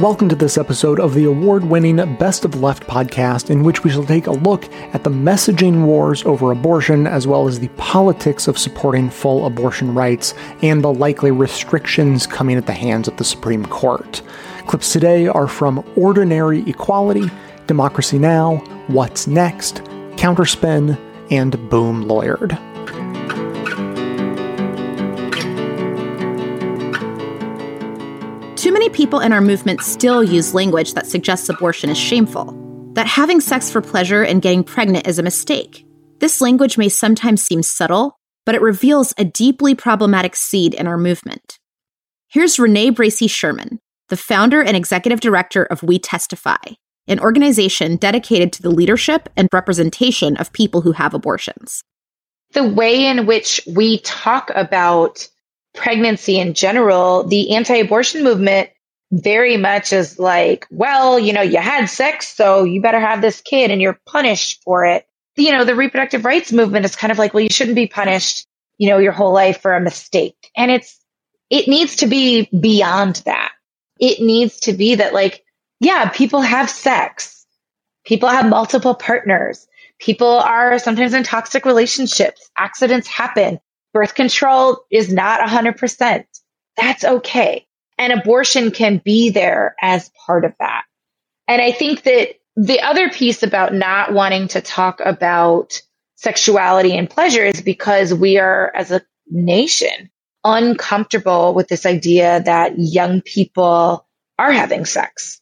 Welcome to this episode of the award winning Best of Left podcast, in which we shall take a look at the messaging wars over abortion, as well as the politics of supporting full abortion rights and the likely restrictions coming at the hands of the Supreme Court. Clips today are from Ordinary Equality, Democracy Now!, What's Next, Counterspin, and Boom Lawyered. Too many people in our movement still use language that suggests abortion is shameful, that having sex for pleasure and getting pregnant is a mistake. This language may sometimes seem subtle, but it reveals a deeply problematic seed in our movement. Here's Renee Bracey Sherman, the founder and executive director of We Testify, an organization dedicated to the leadership and representation of people who have abortions. The way in which we talk about pregnancy in general, the anti abortion movement very much is like, well, you know, you had sex, so you better have this kid and you're punished for it. You know, the reproductive rights movement is kind of like, well, you shouldn't be punished, you know, your whole life for a mistake. And it's, it needs to be beyond that. It needs to be that like, yeah, people have sex. People have multiple partners. People are sometimes in toxic relationships. Accidents happen. Birth control is not 100%. That's okay. And abortion can be there as part of that. And I think that the other piece about not wanting to talk about sexuality and pleasure is because we are, as a nation, uncomfortable with this idea that young people are having sex.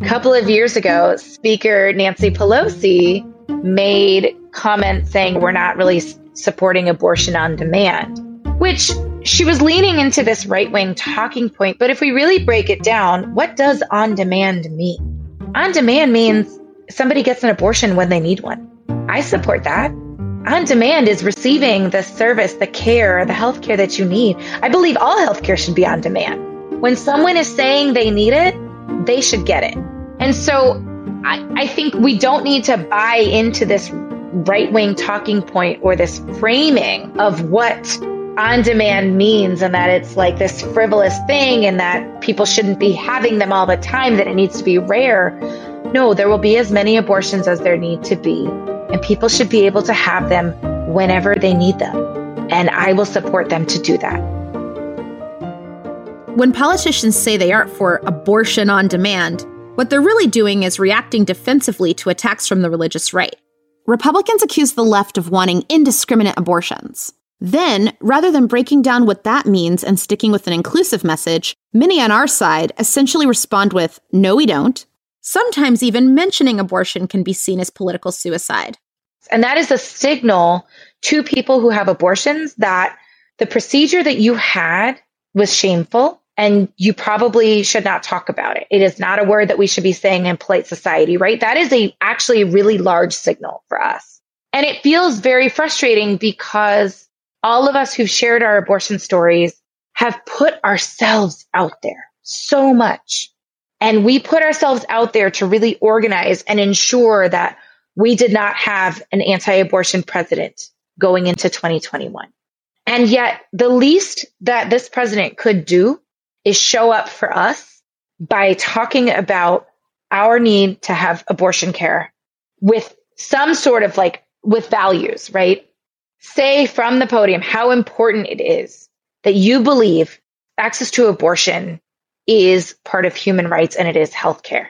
A couple of years ago, Speaker Nancy Pelosi made comments saying we're not really supporting abortion on demand, which she was leaning into this right wing talking point. But if we really break it down, what does on demand mean? On demand means somebody gets an abortion when they need one. I support that. On demand is receiving the service, the care, the health care that you need. I believe all healthcare should be on demand. When someone is saying they need it, they should get it. And so I, I think we don't need to buy into this right wing talking point or this framing of what on demand means and that it's like this frivolous thing and that people shouldn't be having them all the time, that it needs to be rare. No, there will be as many abortions as there need to be, and people should be able to have them whenever they need them. And I will support them to do that. When politicians say they aren't for abortion on demand, what they're really doing is reacting defensively to attacks from the religious right. Republicans accuse the left of wanting indiscriminate abortions. Then, rather than breaking down what that means and sticking with an inclusive message, many on our side essentially respond with, no, we don't. Sometimes even mentioning abortion can be seen as political suicide. And that is a signal to people who have abortions that the procedure that you had was shameful and you probably should not talk about it. It is not a word that we should be saying in polite society, right? That is a actually a really large signal for us. And it feels very frustrating because all of us who've shared our abortion stories have put ourselves out there so much. And we put ourselves out there to really organize and ensure that we did not have an anti-abortion president going into 2021. And yet the least that this president could do is show up for us by talking about our need to have abortion care with some sort of like with values, right? Say from the podium how important it is that you believe access to abortion is part of human rights and it is healthcare.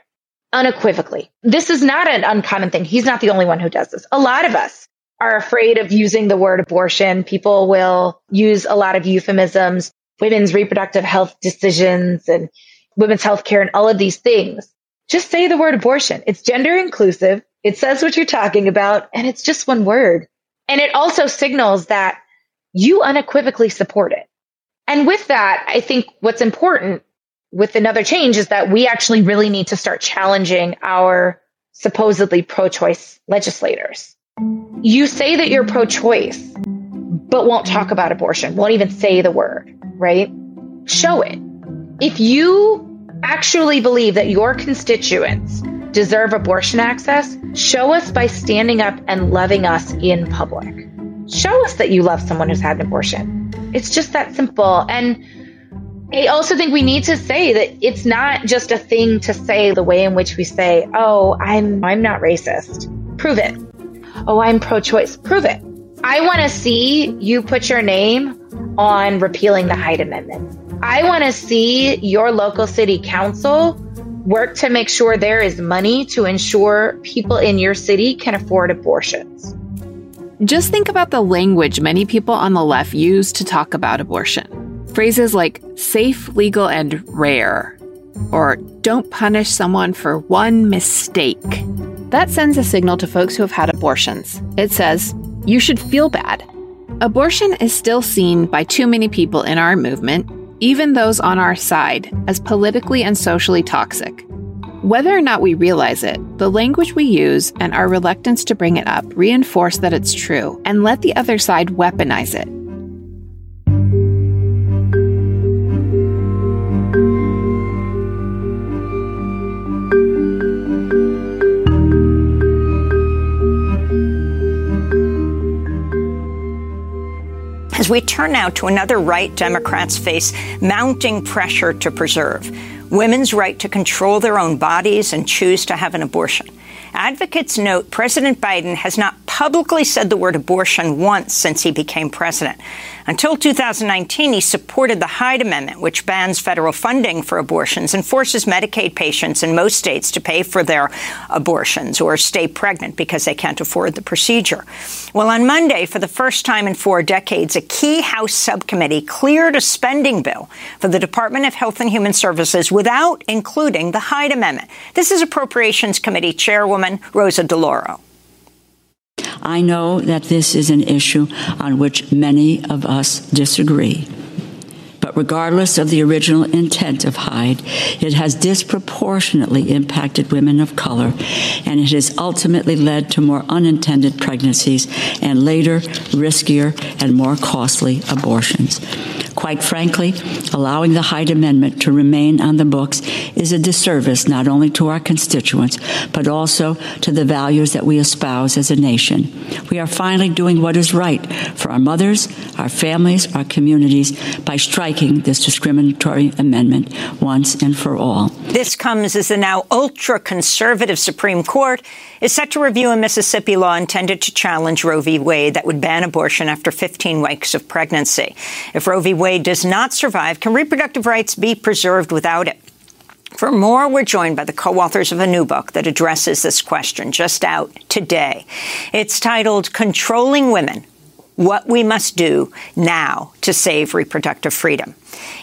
Unequivocally. This is not an uncommon thing. He's not the only one who does this. A lot of us are afraid of using the word abortion. People will use a lot of euphemisms women's reproductive health decisions and women's health care and all of these things. Just say the word abortion. It's gender inclusive. It says what you're talking about and it's just one word. And it also signals that you unequivocally support it. And with that, I think what's important with another change is that we actually really need to start challenging our supposedly pro-choice legislators. You say that you're pro-choice, but won't talk about abortion, won't even say the word right? Show it. If you actually believe that your constituents deserve abortion access, show us by standing up and loving us in public. Show us that you love someone who's had an abortion. It's just that simple. And I also think we need to say that it's not just a thing to say the way in which we say, "Oh, I'm I'm not racist." Prove it. "Oh, I'm pro-choice." Prove it. I want to see you put your name on repealing the Hyde Amendment. I want to see your local city council work to make sure there is money to ensure people in your city can afford abortions. Just think about the language many people on the left use to talk about abortion. Phrases like safe, legal, and rare, or don't punish someone for one mistake. That sends a signal to folks who have had abortions. It says, you should feel bad. Abortion is still seen by too many people in our movement, even those on our side, as politically and socially toxic. Whether or not we realize it, the language we use and our reluctance to bring it up reinforce that it's true and let the other side weaponize it. As we turn now to another right Democrats face mounting pressure to preserve women's right to control their own bodies and choose to have an abortion. Advocates note President Biden has not publicly said the word abortion once since he became president. Until 2019, he supported the Hyde Amendment, which bans federal funding for abortions and forces Medicaid patients in most states to pay for their abortions or stay pregnant because they can't afford the procedure. Well, on Monday, for the first time in four decades, a key House subcommittee cleared a spending bill for the Department of Health and Human Services without including the Hyde Amendment. This is Appropriations Committee Chairwoman Rosa DeLauro. I know that this is an issue on which many of us disagree. But regardless of the original intent of Hyde, it has disproportionately impacted women of color, and it has ultimately led to more unintended pregnancies and later riskier and more costly abortions. Quite frankly, allowing the Hyde Amendment to remain on the books is a disservice not only to our constituents, but also to the values that we espouse as a nation. We are finally doing what is right for our mothers, our families, our communities by striking this discriminatory amendment once and for all. This comes as the now ultra conservative Supreme Court is set to review a Mississippi law intended to challenge Roe v. Wade that would ban abortion after 15 weeks of pregnancy. If Roe v. Wade Wade does not survive, can reproductive rights be preserved without it? For more, we're joined by the co authors of a new book that addresses this question, just out today. It's titled Controlling Women What We Must Do Now to Save Reproductive Freedom.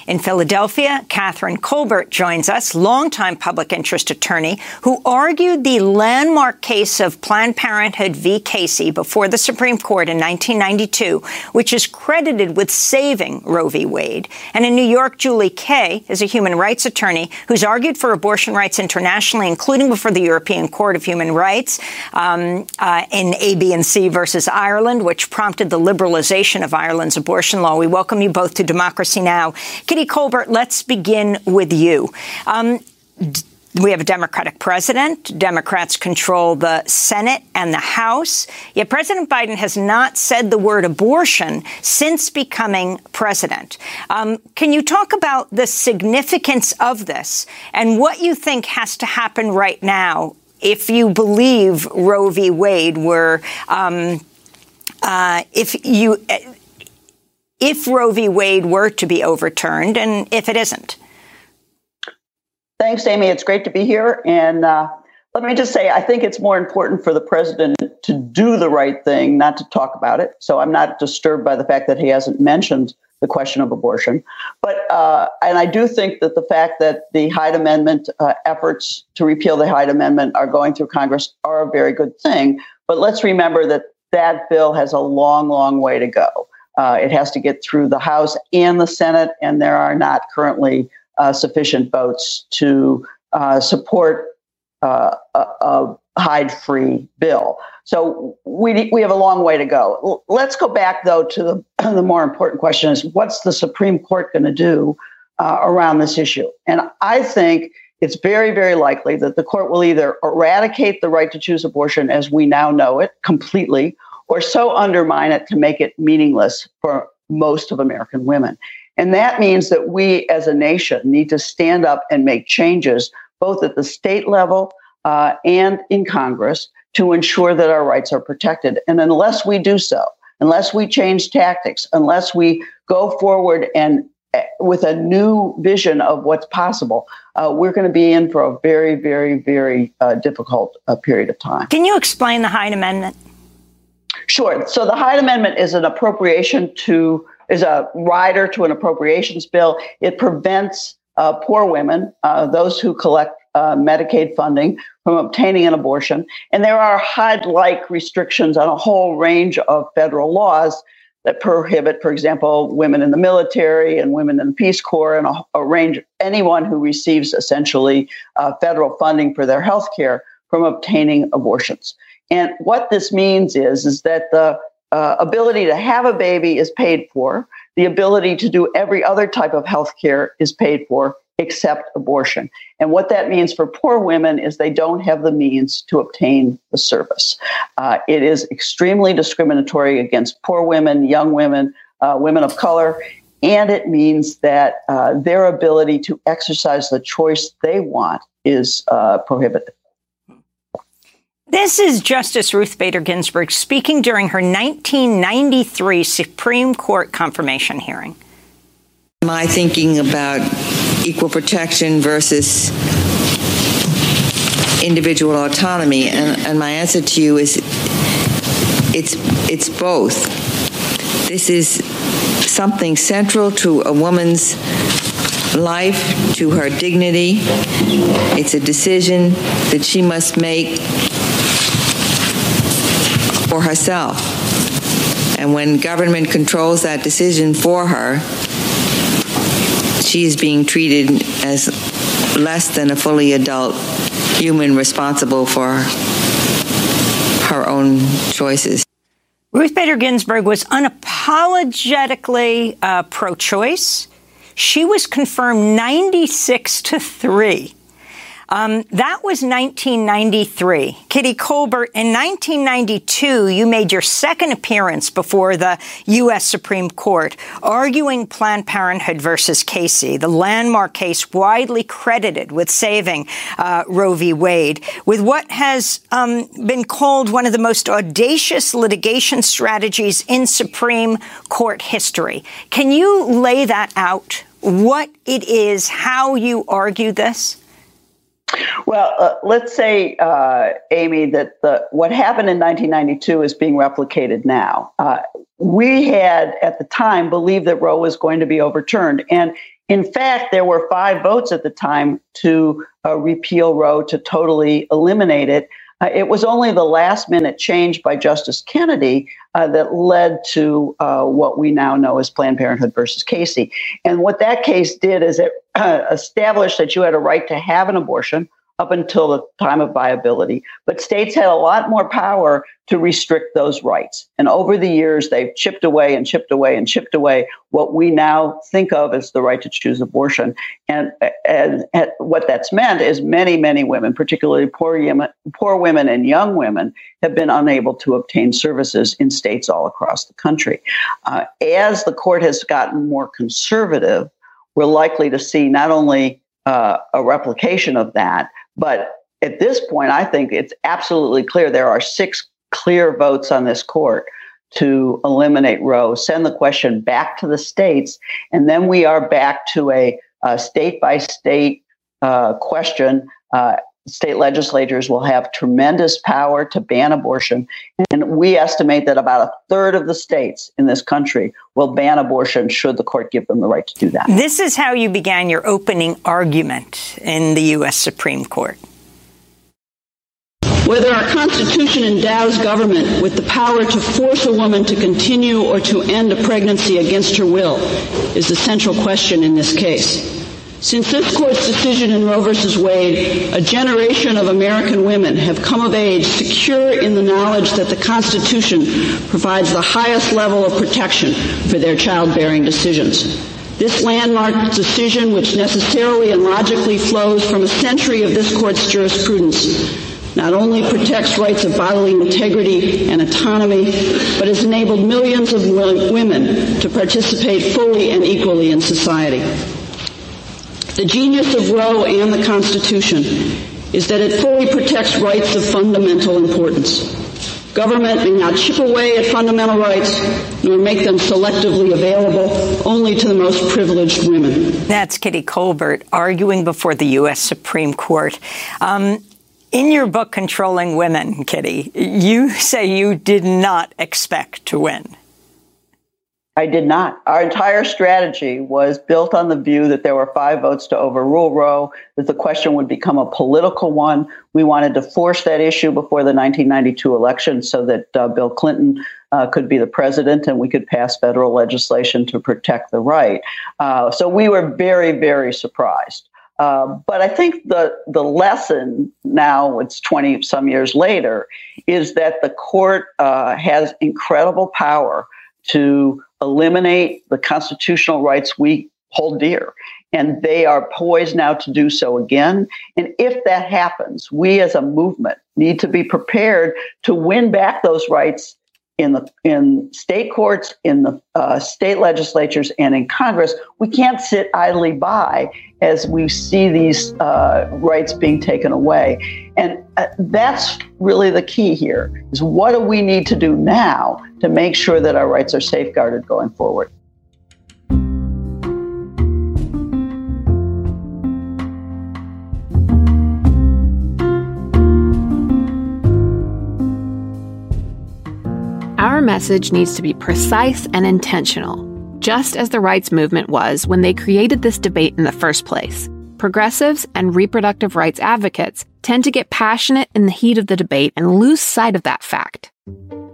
In Philadelphia, Kathryn Kolbert joins us, longtime public interest attorney who argued the landmark case of Planned Parenthood v. Casey before the Supreme Court in 1992, which is credited with saving Roe v. Wade. And in New York, Julie Kay is a human rights attorney who's argued for abortion rights internationally, including before the European Court of Human Rights um, uh, in AB&C versus Ireland, which prompted the liberalization of Ireland's abortion law. We welcome you both to Democracy Now! Kitty Kolbert, let's begin with you. Um, we have a Democratic president. Democrats control the Senate and the House. Yet President Biden has not said the word abortion since becoming president. Um, can you talk about the significance of this and what you think has to happen right now if you believe Roe v. Wade were, um, uh, if you if Roe v. Wade were to be overturned and if it isn't? Thanks, Amy. It's great to be here. And uh, let me just say, I think it's more important for the president to do the right thing, not to talk about it. So I'm not disturbed by the fact that he hasn't mentioned the question of abortion. But, uh, and I do think that the fact that the Hyde Amendment uh, efforts to repeal the Hyde Amendment are going through Congress are a very good thing. But let's remember that that bill has a long, long way to go. Uh, it has to get through the House and the Senate, and there are not currently uh, sufficient votes to uh, support uh, a, a Hyde-free bill. So we we have a long way to go. Let's go back though to the the more important question: is what's the Supreme Court going to do uh, around this issue? And I think it's very, very likely that the court will either eradicate the right to choose abortion as we now know it completely, or so undermine it to make it meaningless for most of American women. And that means that we as a nation need to stand up and make changes, both at the state level uh, and in Congress, to ensure that our rights are protected. And unless we do so, unless we change tactics, unless we go forward and uh, with a new vision of what's possible, uh, we're going to be in for a very, very, very uh, difficult uh, period of time. Can you explain the Hyde Amendment? Sure. So the Hyde Amendment is an appropriation to is a rider to an appropriations bill. It prevents uh, poor women, uh, those who collect uh, Medicaid funding, from obtaining an abortion. And there are Hyde like restrictions on a whole range of federal laws that prohibit, for example, women in the military and women in the Peace Corps and a, a range, anyone who receives essentially uh, federal funding for their health care from obtaining abortions. And what this means is, is that the uh, ability to have a baby is paid for. The ability to do every other type of health care is paid for except abortion. And what that means for poor women is they don't have the means to obtain the service. Uh, it is extremely discriminatory against poor women, young women, uh, women of color, and it means that uh, their ability to exercise the choice they want is uh, prohibited. This is Justice Ruth Bader Ginsburg speaking during her 1993 Supreme Court confirmation hearing. My thinking about equal protection versus individual autonomy, and, and my answer to you is it's it's both. This is something central to a woman's life, to her dignity. It's a decision that she must make for herself. And when government controls that decision for her, she is being treated as less than a fully adult human responsible for her own choices. Ruth Bader Ginsburg was unapologetically uh, pro choice. She was confirmed 96 to 3 um, that was 1993. Kitty Kolbert, in 1992, you made your second appearance before the U.S. Supreme Court, arguing Planned Parenthood versus Casey, the landmark case widely credited with saving uh, Roe v. Wade, with what has um, been called one of the most audacious litigation strategies in Supreme Court history. Can you lay that out? What it is, how you argue this? Well, uh, let's say, uh, Amy, that the, what happened in 1992 is being replicated now. Uh, we had, at the time, believed that Roe was going to be overturned. And in fact, there were five votes at the time to uh, repeal Roe, to totally eliminate it. Uh, it was only the last minute change by Justice Kennedy uh, that led to uh, what we now know as Planned Parenthood versus Casey. And what that case did is it uh, established that you had a right to have an abortion up until the time of viability. But states had a lot more power to restrict those rights. And over the years, they've chipped away and chipped away and chipped away what we now think of as the right to choose abortion. And, and, and what that's meant is many, many women, particularly poor, poor women and young women, have been unable to obtain services in states all across the country. Uh, as the court has gotten more conservative, we're likely to see not only uh, a replication of that, but at this point, I think it's absolutely clear there are six clear votes on this court to eliminate Roe, send the question back to the states, and then we are back to a state by state question. Uh, state legislatures will have tremendous power to ban abortion. And we estimate that about a third of the states in this country will ban abortion should the court give them the right to do that. This is how you began your opening argument in the U.S. Supreme Court. Whether our Constitution endows government with the power to force a woman to continue or to end a pregnancy against her will is the central question in this case. Since this court's decision in Roe v. Wade, a generation of American women have come of age secure in the knowledge that the Constitution provides the highest level of protection for their childbearing decisions. This landmark decision, which necessarily and logically flows from a century of this court's jurisprudence, not only protects rights of bodily integrity and autonomy, but has enabled millions of women to participate fully and equally in society. The genius of Roe and the Constitution is that it fully protects rights of fundamental importance. Government may not chip away at fundamental rights nor make them selectively available only to the most privileged women. That's Kitty Kolbert arguing before the U.S. Supreme Court. Um, in your book, Controlling Women, Kitty, you say you did not expect to win. I did not. Our entire strategy was built on the view that there were five votes to overrule Roe, that the question would become a political one. We wanted to force that issue before the 1992 election so that uh, Bill Clinton uh, could be the president and we could pass federal legislation to protect the right. Uh, so we were very, very surprised. Uh, but I think the the lesson now, it's twenty some years later, is that the court uh, has incredible power to eliminate the constitutional rights we hold dear. And they are poised now to do so again. And if that happens, we as a movement need to be prepared to win back those rights in the in state courts, in the uh, state legislatures, and in Congress. We can't sit idly by as we see these uh, rights being taken away, and uh, that's really the key here: is what do we need to do now to make sure that our rights are safeguarded going forward. Our message needs to be precise and intentional, just as the rights movement was when they created this debate in the first place. Progressives and reproductive rights advocates tend to get passionate in the heat of the debate and lose sight of that fact.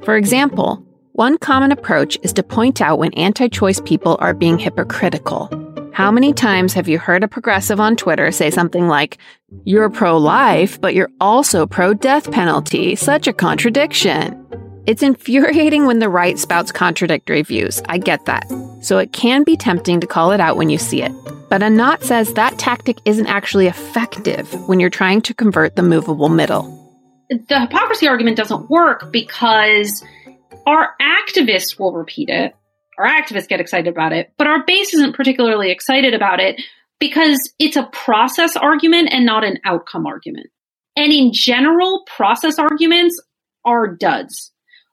For example, one common approach is to point out when anti choice people are being hypocritical. How many times have you heard a progressive on Twitter say something like, You're pro life, but you're also pro death penalty? Such a contradiction. It's infuriating when the right spouts contradictory views. I get that. So it can be tempting to call it out when you see it. But Anat says that tactic isn't actually effective when you're trying to convert the movable middle. The hypocrisy argument doesn't work because our activists will repeat it. Our activists get excited about it, but our base isn't particularly excited about it because it's a process argument and not an outcome argument. And in general, process arguments are duds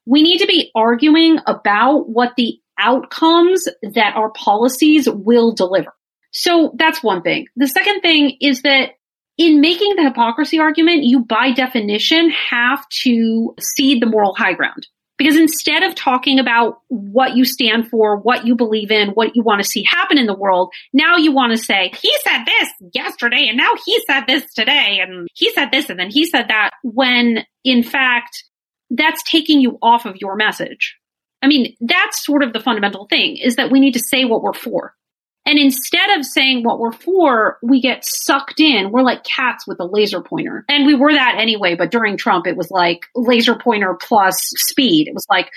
we need to be arguing about what the outcomes that our policies will deliver. So that's one thing. The second thing is that in making the hypocrisy argument, you by definition have to cede the moral high ground. Because instead of talking about what you stand for, what you believe in, what you want to see happen in the world, now you want to say, he said this yesterday and now he said this today and he said this and then he said that when in fact that's taking you off of your message. I mean, that's sort of the fundamental thing is that we need to say what we're for. And instead of saying what we're for, we get sucked in. We're like cats with a laser pointer. And we were that anyway, but during Trump, it was like laser pointer plus speed. It was like,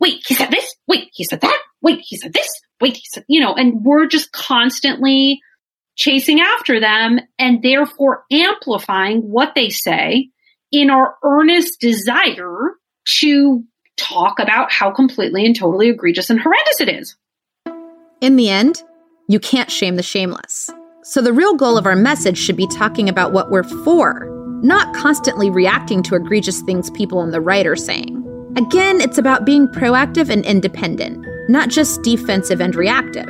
wait, he said this. Wait, he said that. Wait, he said this. Wait, he said, you know, and we're just constantly chasing after them and therefore amplifying what they say in our earnest desire to talk about how completely and totally egregious and horrendous it is. In the end, you can't shame the shameless. So the real goal of our message should be talking about what we're for, not constantly reacting to egregious things people on the right are saying. Again, it's about being proactive and independent, not just defensive and reactive.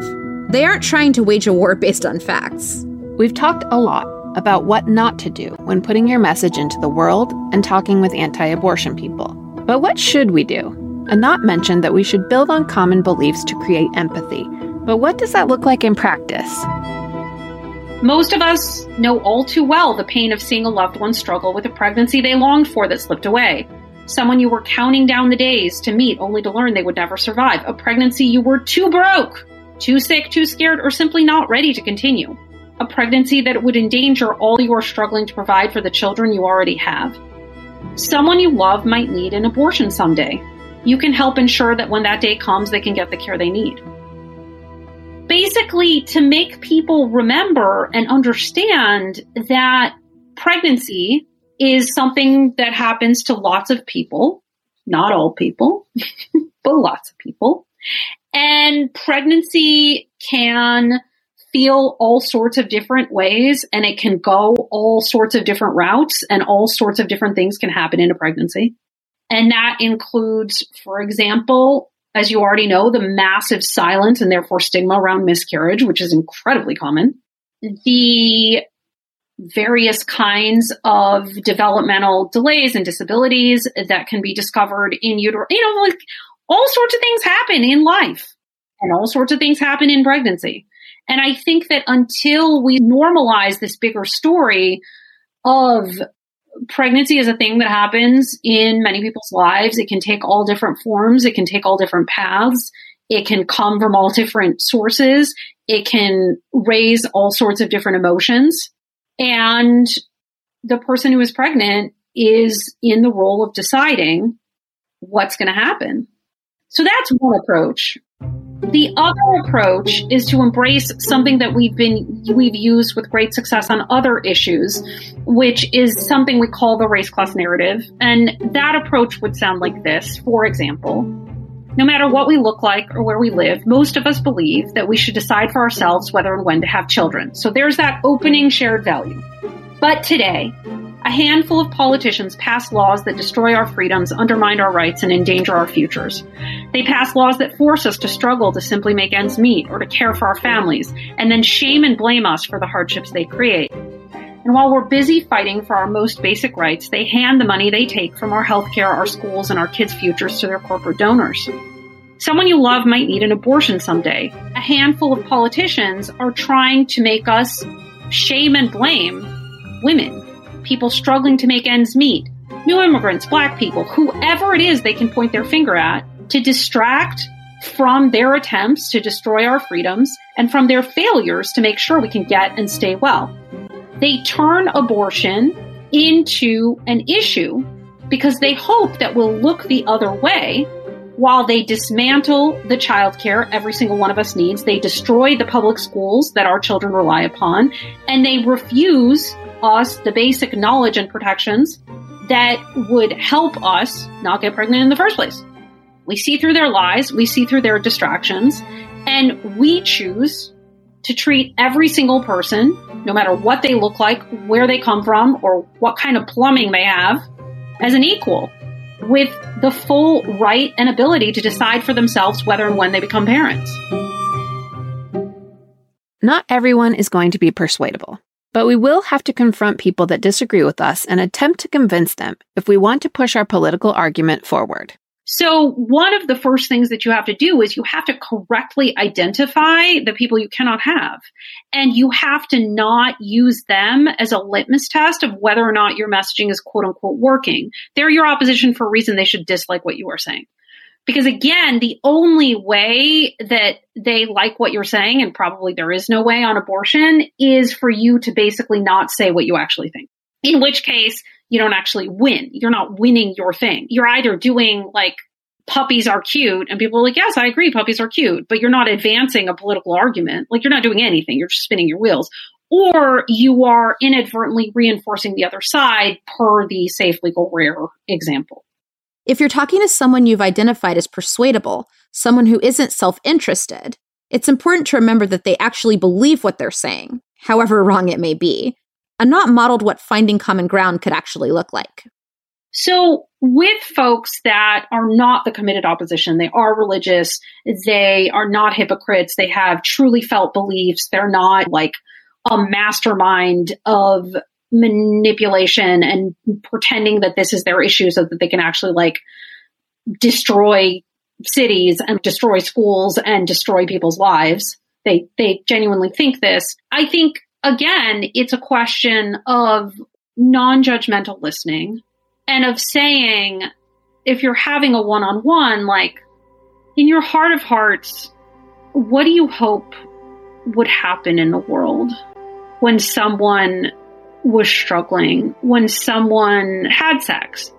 They aren't trying to wage a war based on facts. We've talked a lot about what not to do when putting your message into the world and talking with anti abortion people. But what should we do? Anat mentioned that we should build on common beliefs to create empathy. But what does that look like in practice? Most of us know all too well the pain of seeing a loved one struggle with a pregnancy they longed for that slipped away. Someone you were counting down the days to meet only to learn they would never survive. A pregnancy you were too broke, too sick, too scared, or simply not ready to continue a pregnancy that would endanger all you are struggling to provide for the children you already have. Someone you love might need an abortion someday. You can help ensure that when that day comes, they can get the care they need. Basically, to make people remember and understand that pregnancy is something that happens to lots of people, not all people, but lots of people. And pregnancy can feel all sorts of different ways and it can go all sorts of different routes and all sorts of different things can happen in a pregnancy. And that includes, for example, as you already know, the massive silence and therefore stigma around miscarriage, which is incredibly common. The various kinds of developmental delays and disabilities that can be discovered in utero. You know, like all sorts of things happen in life and all sorts of things happen in pregnancy. And I think that until we normalize this bigger story of pregnancy is a thing that happens in many people's lives, it can take all different forms. It can take all different paths. It can come from all different sources. It can raise all sorts of different emotions. And the person who is pregnant is in the role of deciding what's going to happen. So that's one approach. The other approach is to embrace something that we've been we've used with great success on other issues, which is something we call the race class narrative. And that approach would sound like this. For example, no matter what we look like or where we live, most of us believe that we should decide for ourselves whether and when to have children. So there's that opening shared value. But today, a handful of politicians pass laws that destroy our freedoms, undermine our rights, and endanger our futures. They pass laws that force us to struggle to simply make ends meet or to care for our families, and then shame and blame us for the hardships they create. And while we're busy fighting for our most basic rights, they hand the money they take from our healthcare, our schools, and our kids' futures to their corporate donors. Someone you love might need an abortion someday. A handful of politicians are trying to make us shame and blame women people struggling to make ends meet, new immigrants, black people, whoever it is they can point their finger at to distract from their attempts to destroy our freedoms and from their failures to make sure we can get and stay well. They turn abortion into an issue because they hope that we'll look the other way while they dismantle the childcare every single one of us needs. They destroy the public schools that our children rely upon and they refuse us the basic knowledge and protections that would help us not get pregnant in the first place. We see through their lies, we see through their distractions, and we choose to treat every single person, no matter what they look like, where they come from, or what kind of plumbing they have, as an equal with the full right and ability to decide for themselves whether and when they become parents. Not everyone is going to be persuadable. But we will have to confront people that disagree with us and attempt to convince them if we want to push our political argument forward. So, one of the first things that you have to do is you have to correctly identify the people you cannot have. And you have to not use them as a litmus test of whether or not your messaging is quote unquote working. They're your opposition for a reason they should dislike what you are saying. Because again, the only way that they like what you're saying, and probably there is no way on abortion, is for you to basically not say what you actually think. In which case, you don't actually win. You're not winning your thing. You're either doing like puppies are cute and people are like, yes, I agree, puppies are cute, but you're not advancing a political argument. Like you're not doing anything. You're just spinning your wheels. Or you are inadvertently reinforcing the other side per the safe, legal, rare example. If you're talking to someone you've identified as persuadable, someone who isn't self interested, it's important to remember that they actually believe what they're saying, however wrong it may be, and not modeled what finding common ground could actually look like. So, with folks that are not the committed opposition, they are religious, they are not hypocrites, they have truly felt beliefs, they're not like a mastermind of manipulation and pretending that this is their issue so that they can actually like destroy cities and destroy schools and destroy people's lives. They they genuinely think this. I think again, it's a question of non-judgmental listening and of saying if you're having a one-on-one like in your heart of hearts, what do you hope would happen in the world when someone was struggling when someone had sex.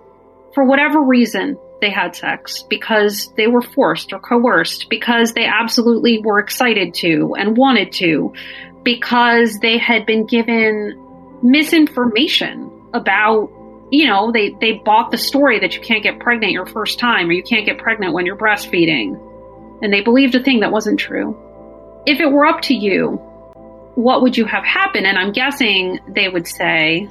For whatever reason, they had sex because they were forced or coerced, because they absolutely were excited to and wanted to, because they had been given misinformation about you know, they, they bought the story that you can't get pregnant your first time or you can't get pregnant when you're breastfeeding. And they believed a thing that wasn't true. If it were up to you, what would you have happen? And I'm guessing they would say,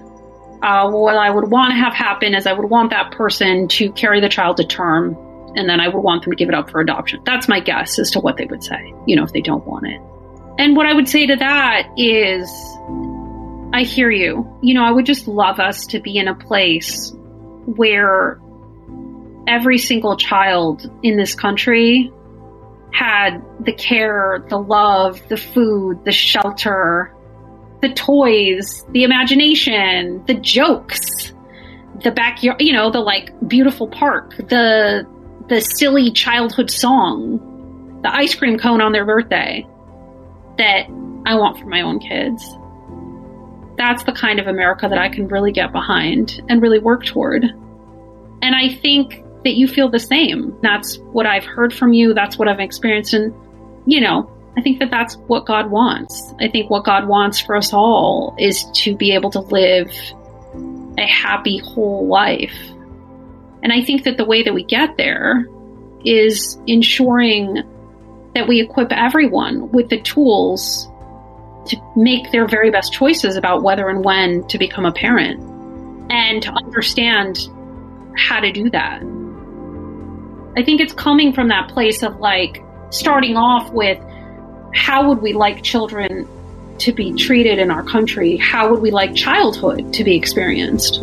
uh, what I would want to have happen is I would want that person to carry the child to term, and then I would want them to give it up for adoption. That's my guess as to what they would say, you know, if they don't want it. And what I would say to that is, I hear you. You know, I would just love us to be in a place where every single child in this country had the care, the love, the food, the shelter, the toys, the imagination, the jokes, the backyard, you know, the like beautiful park, the the silly childhood song, the ice cream cone on their birthday that I want for my own kids. That's the kind of America that I can really get behind and really work toward. And I think that you feel the same. That's what I've heard from you. That's what I've experienced. And, you know, I think that that's what God wants. I think what God wants for us all is to be able to live a happy, whole life. And I think that the way that we get there is ensuring that we equip everyone with the tools to make their very best choices about whether and when to become a parent and to understand how to do that. I think it's coming from that place of like starting off with how would we like children to be treated in our country? How would we like childhood to be experienced?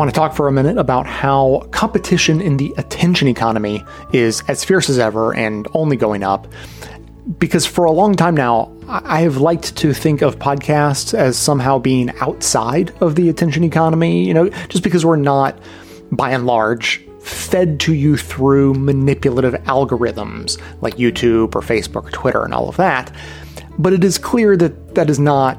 Want to talk for a minute about how competition in the attention economy is as fierce as ever and only going up. Because for a long time now, I have liked to think of podcasts as somehow being outside of the attention economy, you know, just because we're not, by and large, fed to you through manipulative algorithms like YouTube or Facebook or Twitter and all of that. But it is clear that that is not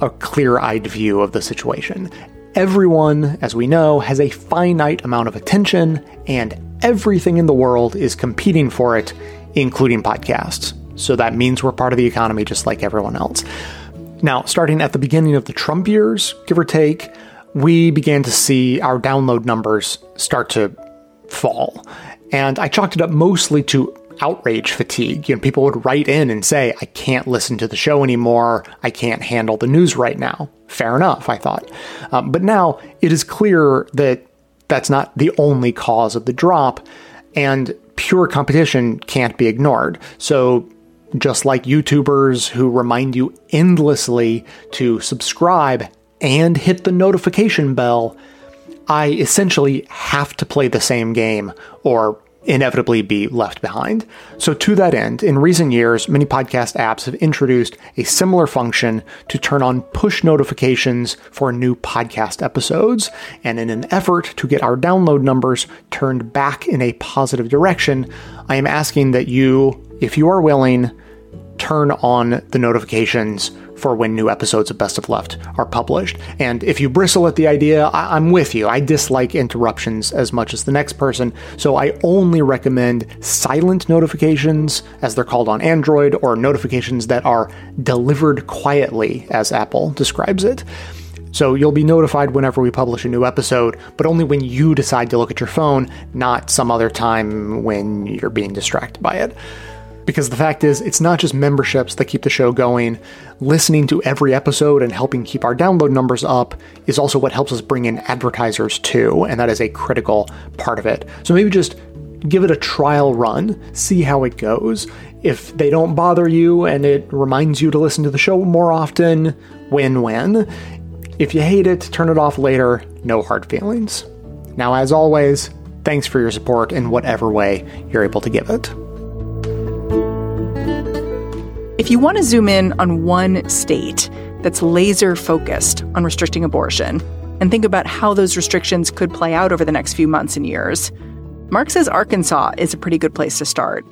a clear eyed view of the situation. Everyone, as we know, has a finite amount of attention, and everything in the world is competing for it, including podcasts. So that means we're part of the economy just like everyone else. Now, starting at the beginning of the Trump years, give or take, we began to see our download numbers start to fall. And I chalked it up mostly to outrage fatigue. You know, people would write in and say, I can't listen to the show anymore. I can't handle the news right now. Fair enough, I thought. Um, but now it is clear that that's not the only cause of the drop, and pure competition can't be ignored. So just like YouTubers who remind you endlessly to subscribe and hit the notification bell, I essentially have to play the same game or inevitably be left behind. So, to that end, in recent years, many podcast apps have introduced a similar function to turn on push notifications for new podcast episodes. And in an effort to get our download numbers turned back in a positive direction, I am asking that you, if you are willing, turn on the notifications for when new episodes of Best of Left are published. And if you bristle at the idea, I- am with you. I dislike interruptions as much as the next person, so I only recommend silent notifications, as they're called on Android, or notifications that are delivered quietly, as Apple describes it. So you'll be notified whenever we publish a new episode, but only when you decide to look at your phone, not some other time when you're being distracted by it. Because the fact is, it's not just memberships that keep the show going. Listening to every episode and helping keep our download numbers up is also what helps us bring in advertisers too, and that is a critical part of it. So maybe just give it a trial run, see how it goes. If they don't bother you and it reminds you to listen to the show more often, win win. If you hate it, turn it off later, no hard feelings. Now, as always, thanks for your support in whatever way you're able to give it. If you want to zoom in on one state that's laser focused on restricting abortion and think about how those restrictions could play out over the next few months and years, Mark says Arkansas is a pretty good place to start.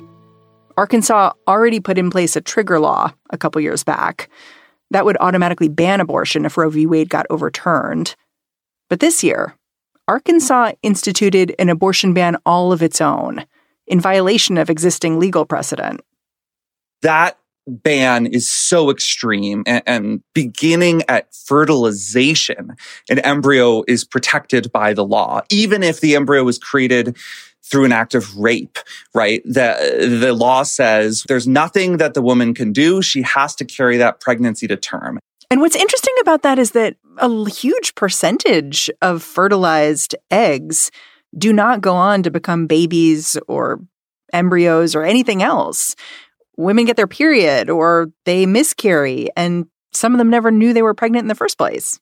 Arkansas already put in place a trigger law a couple years back that would automatically ban abortion if Roe v. Wade got overturned. But this year, Arkansas instituted an abortion ban all of its own, in violation of existing legal precedent. That ban is so extreme and, and, beginning at fertilization, an embryo is protected by the law, even if the embryo was created through an act of rape, right? The, the law says there's nothing that the woman can do. She has to carry that pregnancy to term. And what's interesting about that is that a huge percentage of fertilized eggs do not go on to become babies or embryos or anything else. Women get their period or they miscarry, and some of them never knew they were pregnant in the first place.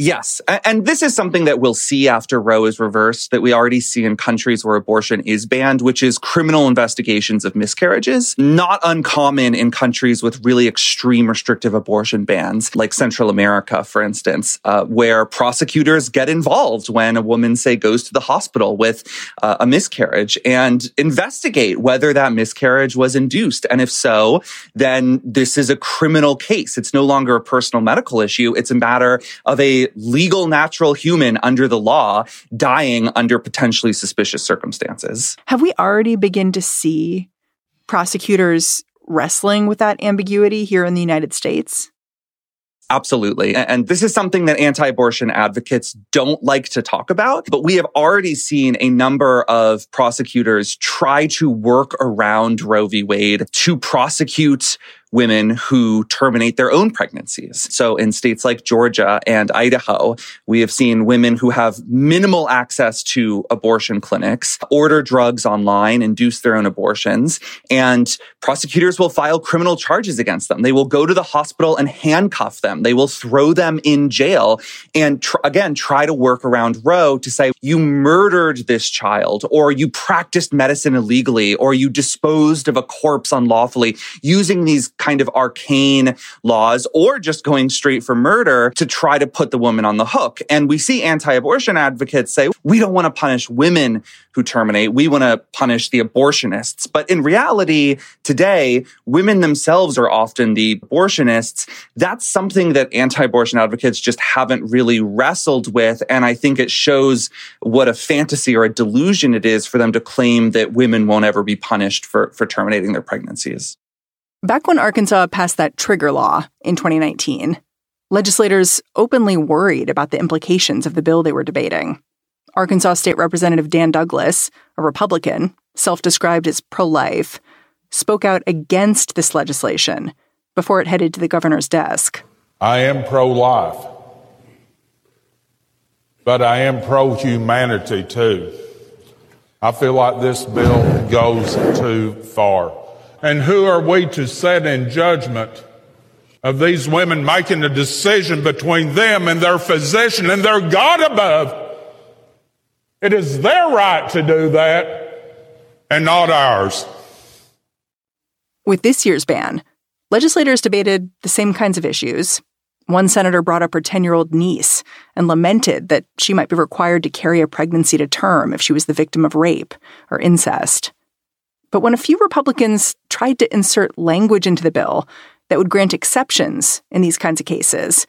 Yes. And this is something that we'll see after Roe is reversed that we already see in countries where abortion is banned, which is criminal investigations of miscarriages. Not uncommon in countries with really extreme restrictive abortion bans, like Central America, for instance, uh, where prosecutors get involved when a woman, say, goes to the hospital with uh, a miscarriage and investigate whether that miscarriage was induced. And if so, then this is a criminal case. It's no longer a personal medical issue. It's a matter of a legal natural human under the law dying under potentially suspicious circumstances. Have we already begun to see prosecutors wrestling with that ambiguity here in the United States? Absolutely. And this is something that anti-abortion advocates don't like to talk about, but we have already seen a number of prosecutors try to work around Roe v. Wade to prosecute women who terminate their own pregnancies. So in states like Georgia and Idaho, we have seen women who have minimal access to abortion clinics order drugs online, induce their own abortions, and prosecutors will file criminal charges against them. They will go to the hospital and handcuff them. They will throw them in jail and tr- again, try to work around Roe to say, you murdered this child or you practiced medicine illegally or you disposed of a corpse unlawfully using these kind of arcane laws or just going straight for murder to try to put the woman on the hook. And we see anti-abortion advocates say, we don't want to punish women who terminate. We want to punish the abortionists. But in reality, today, women themselves are often the abortionists. That's something that anti-abortion advocates just haven't really wrestled with. And I think it shows what a fantasy or a delusion it is for them to claim that women won't ever be punished for, for terminating their pregnancies. Back when Arkansas passed that trigger law in 2019, legislators openly worried about the implications of the bill they were debating. Arkansas State Representative Dan Douglas, a Republican, self described as pro life, spoke out against this legislation before it headed to the governor's desk. I am pro life, but I am pro humanity too. I feel like this bill goes too far. And who are we to set in judgment of these women making a decision between them and their physician and their God above? It is their right to do that and not ours. With this year's ban, legislators debated the same kinds of issues. One senator brought up her 10 year old niece and lamented that she might be required to carry a pregnancy to term if she was the victim of rape or incest. But when a few Republicans tried to insert language into the bill that would grant exceptions in these kinds of cases,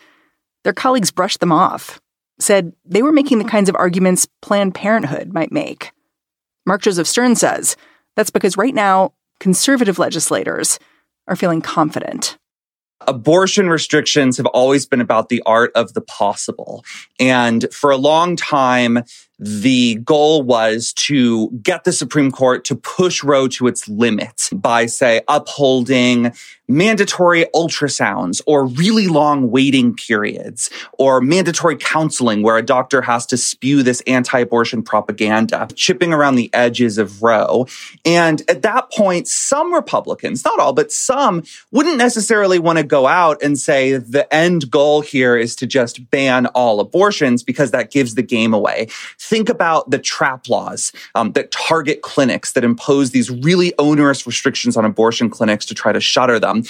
their colleagues brushed them off, said they were making the kinds of arguments Planned Parenthood might make. Mark Joseph Stern says that's because right now, conservative legislators are feeling confident abortion restrictions have always been about the art of the possible. And for a long time, the goal was to get the Supreme Court to push Roe to its limits by, say, upholding mandatory ultrasounds or really long waiting periods or mandatory counseling where a doctor has to spew this anti-abortion propaganda, chipping around the edges of Roe. And at that point, some Republicans, not all, but some wouldn't necessarily want to go out and say the end goal here is to just ban all abortions because that gives the game away think about the trap laws um, that target clinics that impose these really onerous restrictions on abortion clinics to try to shutter them.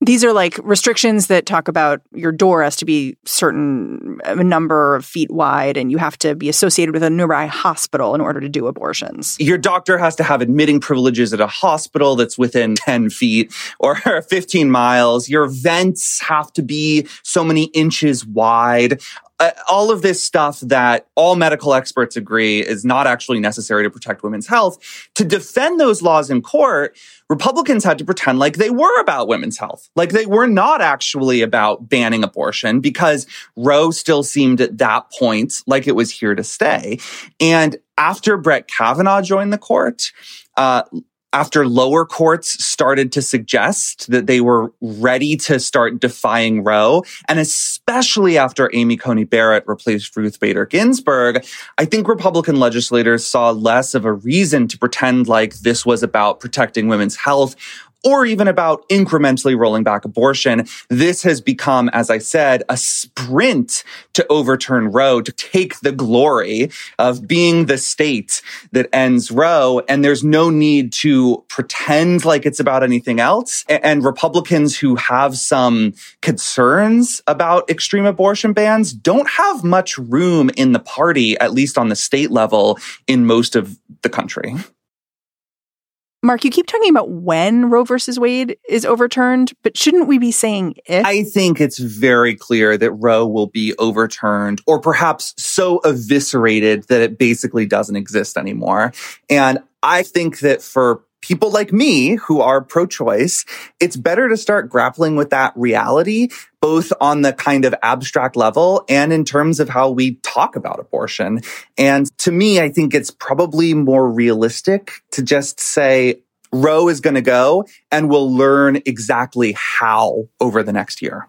These are like restrictions that talk about your door has to be certain a number of feet wide and you have to be associated with a nearby hospital in order to do abortions. Your doctor has to have admitting privileges at a hospital that's within 10 feet or 15 miles. Your vents have to be so many inches wide uh, all of this stuff that all medical experts agree is not actually necessary to protect women's health. To defend those laws in court, Republicans had to pretend like they were about women's health, like they were not actually about banning abortion because Roe still seemed at that point like it was here to stay. And after Brett Kavanaugh joined the court, uh, after lower courts started to suggest that they were ready to start defying Roe, and especially after Amy Coney Barrett replaced Ruth Bader Ginsburg, I think Republican legislators saw less of a reason to pretend like this was about protecting women's health or even about incrementally rolling back abortion. This has become, as I said, a sprint to overturn Roe, to take the glory of being the state that ends Roe. And there's no need to pretend like it's about anything else. And Republicans who have some concerns about extreme abortion bans don't have much room in the party, at least on the state level in most of the country. Mark, you keep talking about when Roe versus Wade is overturned, but shouldn't we be saying if? I think it's very clear that Roe will be overturned or perhaps so eviscerated that it basically doesn't exist anymore. And I think that for people like me who are pro-choice, it's better to start grappling with that reality, both on the kind of abstract level and in terms of how we talk about abortion. And to me, I think it's probably more realistic to just say, Roe is going to go and we'll learn exactly how over the next year.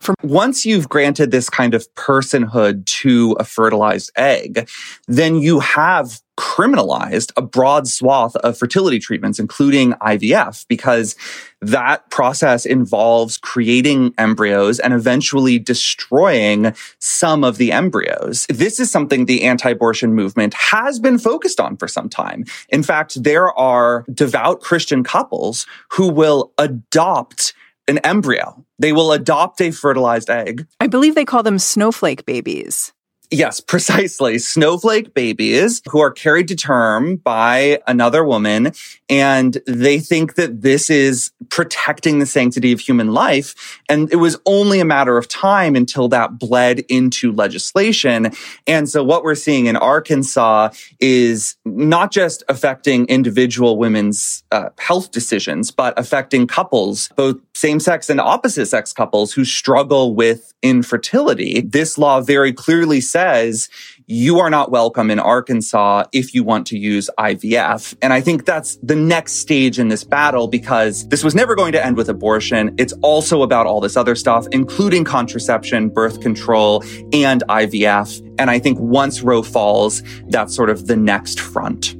From once you've granted this kind of personhood to a fertilized egg, then you have criminalized a broad swath of fertility treatments, including IVF, because that process involves creating embryos and eventually destroying some of the embryos. This is something the anti-abortion movement has been focused on for some time. In fact, there are devout Christian couples who will adopt an embryo. They will adopt a fertilized egg. I believe they call them snowflake babies. Yes, precisely. Snowflake babies who are carried to term by another woman. And they think that this is protecting the sanctity of human life. And it was only a matter of time until that bled into legislation. And so what we're seeing in Arkansas is not just affecting individual women's uh, health decisions, but affecting couples, both same sex and opposite sex couples who struggle with infertility. This law very clearly says you are not welcome in Arkansas if you want to use IVF. And I think that's the next stage in this battle because this was never going to end with abortion. It's also about all this other stuff, including contraception, birth control, and IVF. And I think once Roe falls, that's sort of the next front.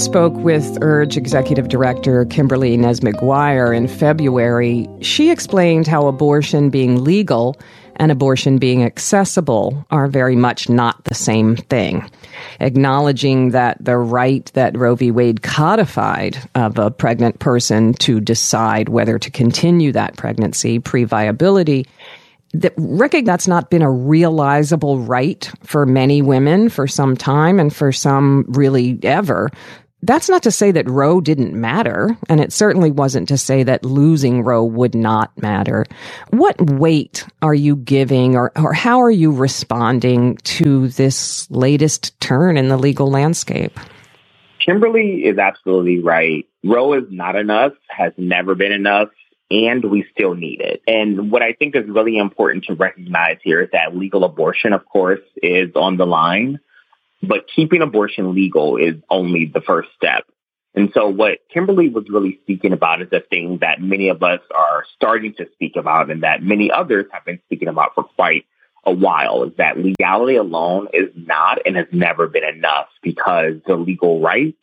Spoke with URGE Executive Director Kimberly Inez-McGuire in February, she explained how abortion being legal and abortion being accessible are very much not the same thing. Acknowledging that the right that Roe v. Wade codified of a pregnant person to decide whether to continue that pregnancy pre viability that Rick, that's not been a realizable right for many women for some time and for some really ever. That's not to say that Roe didn't matter, and it certainly wasn't to say that losing Roe would not matter. What weight are you giving, or, or how are you responding to this latest turn in the legal landscape? Kimberly is absolutely right. Roe is not enough, has never been enough and we still need it. And what I think is really important to recognize here is that legal abortion, of course, is on the line, but keeping abortion legal is only the first step. And so what Kimberly was really speaking about is a thing that many of us are starting to speak about and that many others have been speaking about for quite a while is that legality alone is not and has never been enough because the legal right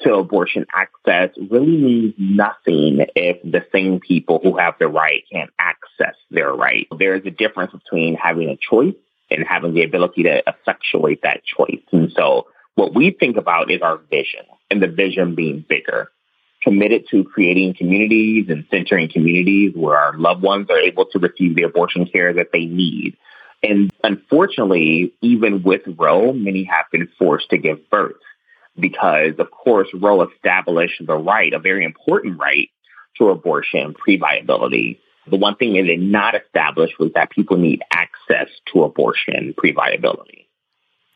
to abortion access really means nothing if the same people who have the right can't access their right. There is a difference between having a choice and having the ability to effectuate that choice. And so what we think about is our vision and the vision being bigger, committed to creating communities and centering communities where our loved ones are able to receive the abortion care that they need, And unfortunately, even with Roe, many have been forced to give birth because, of course, Roe established the right, a very important right to abortion pre-viability. The one thing it did not establish was that people need access to abortion pre-viability.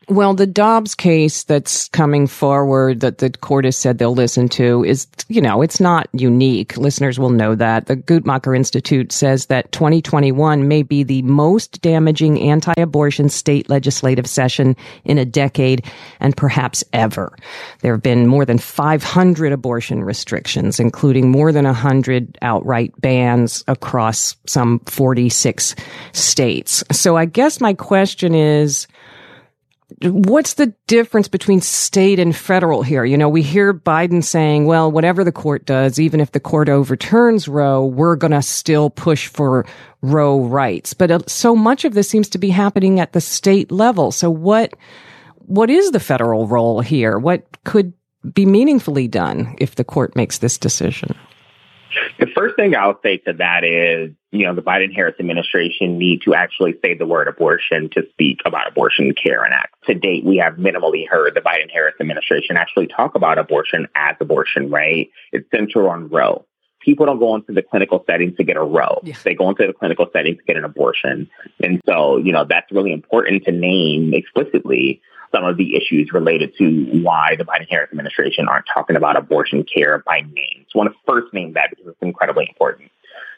Well, the Dobbs case that's coming forward that the court has said they'll listen to is, you know, it's not unique. Listeners will know that. The Guttmacher Institute says that 2021 may be the most damaging anti-abortion state legislative session in a decade and perhaps ever. There have been more than 500 abortion restrictions, including more than 100 outright bans across some 46 states. So I guess my question is, what's the difference between state and federal here? You know, we hear Biden saying, well, whatever the court does, even if the court overturns Roe, we're going to still push for Roe rights. But uh, so much of this seems to be happening at the state level. So what, what is the federal role here? What could be meaningfully done if the court makes this decision? The first thing I'll say to that is, you know, the Biden Harris administration need to actually say the word abortion to speak about abortion care and act. To date, we have minimally heard the Biden Harris administration actually talk about abortion as abortion, right? It's centered on Roe. People don't go into the clinical setting to get a Roe. Yeah. They go into the clinical setting to get an abortion. And so, you know, that's really important to name explicitly some of the issues related to why the Biden Harris administration aren't talking about abortion care by name. So I want to first name that because it's incredibly important.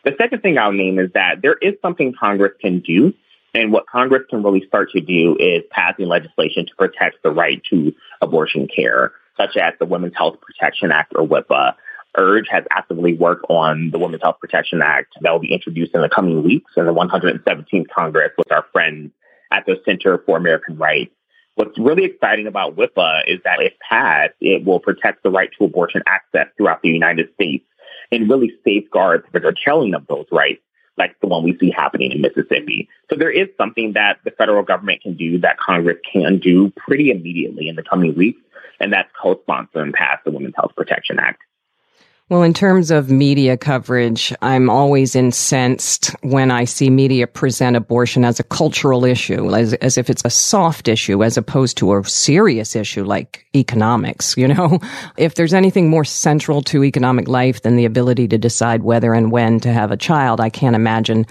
The second thing I'll name is that there is something Congress can do. And what Congress can really start to do is passing legislation to protect the right to abortion care, such as the Women's Health Protection Act or WHIPAA. URGE has actively worked on the Women's Health Protection Act that will be introduced in the coming weeks in the 117th Congress with our friends at the Center for American Rights. What's really exciting about WHIPAA is that if passed, it will protect the right to abortion access throughout the United States and really safeguard the curtailing of those rights, like the one we see happening in Mississippi. So there is something that the federal government can do that Congress can do pretty immediately in the coming weeks, and that's co-sponsor and pass the Women's Health Protection Act. Well, in terms of media coverage, I'm always incensed when I see media present abortion as a cultural issue, as, as if it's a soft issue as opposed to a serious issue like economics. You know, if there's anything more central to economic life than the ability to decide whether and when to have a child, I can't imagine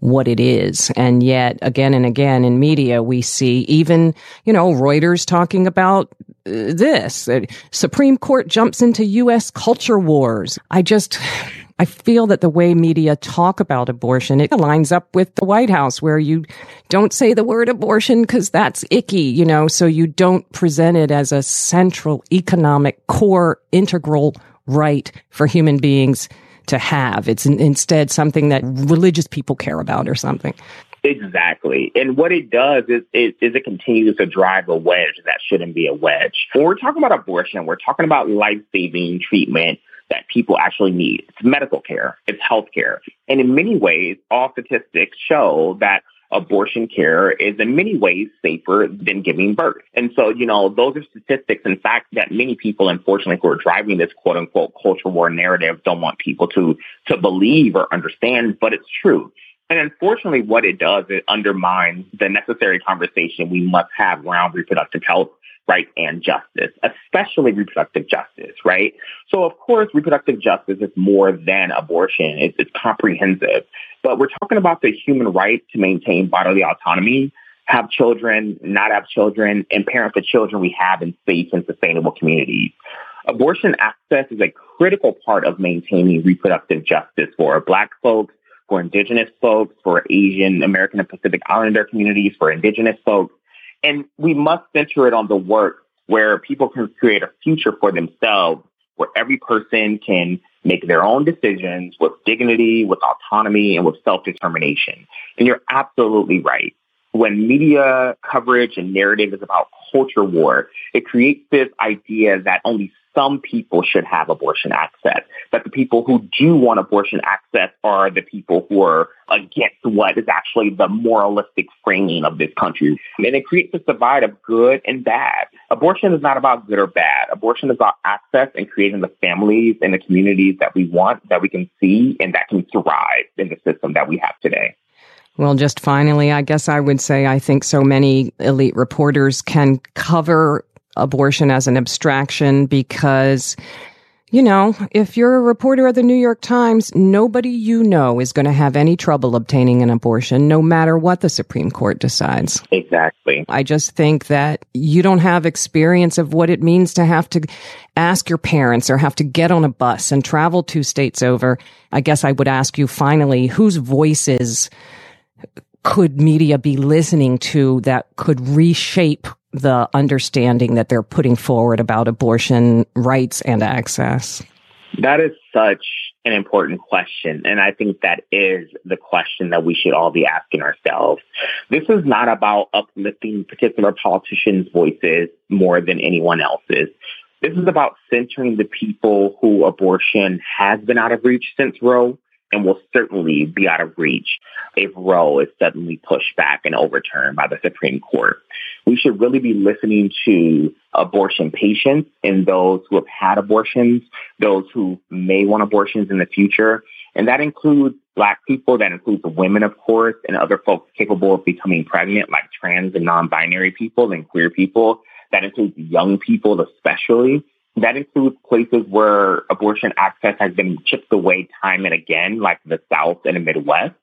what it is. And yet again and again in media, we see even, you know, Reuters talking about uh, this. Supreme Court jumps into U.S. culture wars. I just, I feel that the way media talk about abortion, it lines up with the White House where you don't say the word abortion because that's icky, you know, so you don't present it as a central economic core integral right for human beings to have. It's instead something that religious people care about or something. Exactly. And what it does is, is, is, it continues to drive a wedge that shouldn't be a wedge. When we're talking about abortion, we're talking about life-saving treatment that people actually need. It's medical care. It's health care. And in many ways, all statistics show that abortion care is in many ways safer than giving birth. And so, you know, those are statistics, and facts that many people, unfortunately, who are driving this quote unquote culture war narrative don't want people to, to believe or understand, but it's true. And unfortunately, what it does, it undermines the necessary conversation we must have around reproductive health rights and justice, especially reproductive justice, right? So of course, reproductive justice is more than abortion. It's, it's comprehensive, but we're talking about the human right to maintain bodily autonomy, have children, not have children, and parent the children we have in safe and sustainable communities. Abortion access is a critical part of maintaining reproductive justice for Black folks, for Indigenous folks, for Asian American and Pacific Islander communities, for Indigenous folks, and we must center it on the work where people can create a future for themselves, where every person can make their own decisions with dignity, with autonomy, and with self-determination. And you're absolutely right. When media coverage and narrative is about culture war, it creates this idea that only some people should have abortion access, that the people who do want abortion access are the people who are against what is actually the moralistic framing of this country. And it creates this divide of good and bad. Abortion is not about good or bad. Abortion is about access and creating the families and the communities that we want, that we can see, and that can thrive in the system that we have today. Well, just finally, I guess I would say I think so many elite reporters can cover abortion as an abstraction because you know, if you're a reporter at the New York Times, nobody you know is going to have any trouble obtaining an abortion, no matter what the Supreme Court decides. Exactly. I just think that you don't have experience of what it means to have to ask your parents or have to get on a bus and travel two states over. I guess I would ask you finally, whose voices could media be listening to that could reshape the understanding that they're putting forward about abortion rights and access? That is such an important question. And I think that is the question that we should all be asking ourselves. This is not about uplifting particular politicians' voices more than anyone else's. This is about centering the people who abortion has been out of reach since Roe and will certainly be out of reach if Roe is suddenly pushed back and overturned by the Supreme Court. We should really be listening to abortion patients and those who have had abortions, those who may want abortions in the future. And that includes Black people, that includes women, of course, and other folks capable of becoming pregnant, like trans and non-binary people and queer people. That includes young people, especially. That includes places where abortion access has been chipped away time and again, like the South and the Midwest.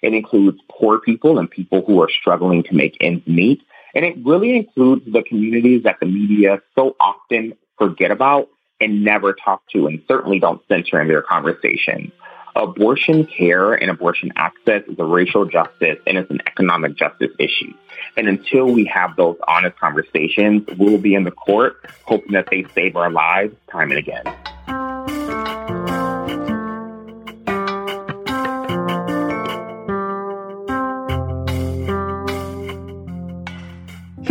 It includes poor people and people who are struggling to make ends meet. And it really includes the communities that the media so often forget about and never talk to and certainly don't center in their conversations. Abortion care and abortion access is a racial justice and it's an economic justice issue. And until we have those honest conversations, we'll be in the court hoping that they save our lives time and again.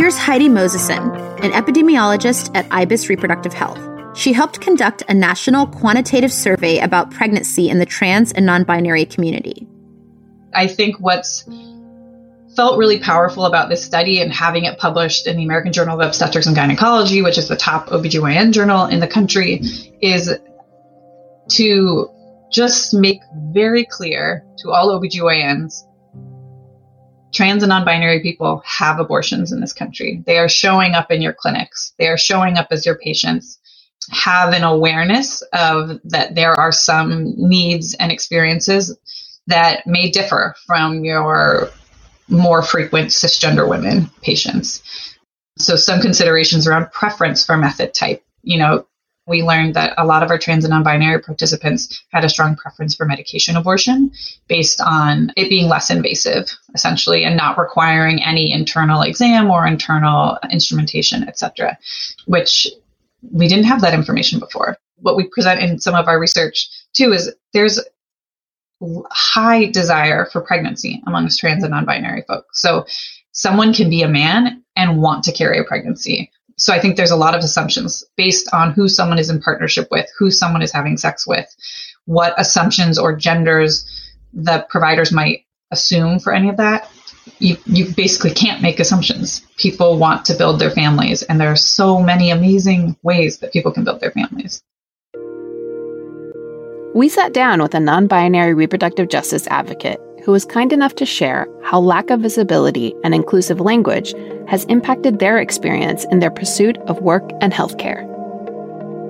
Here's Heidi Moseson, an epidemiologist at IBIS Reproductive Health. She helped conduct a national quantitative survey about pregnancy in the trans and non binary community. I think what's felt really powerful about this study and having it published in the American Journal of Obstetrics and Gynecology, which is the top OBGYN journal in the country, is to just make very clear to all OBGYNs trans and non-binary people have abortions in this country. They are showing up in your clinics. They are showing up as your patients. Have an awareness of that there are some needs and experiences that may differ from your more frequent cisgender women patients. So some considerations around preference for method type. You know, we learned that a lot of our trans and non-binary participants had a strong preference for medication abortion based on it being less invasive essentially and not requiring any internal exam or internal instrumentation etc which we didn't have that information before. What we present in some of our research too is there's high desire for pregnancy amongst trans and non-binary folks. So someone can be a man and want to carry a pregnancy so I think there's a lot of assumptions based on who someone is in partnership with, who someone is having sex with, what assumptions or genders the providers might assume for any of that. You, you basically can't make assumptions. People want to build their families, and there are so many amazing ways that people can build their families. We sat down with a non binary reproductive justice advocate who was kind enough to share how lack of visibility and inclusive language has impacted their experience in their pursuit of work and healthcare.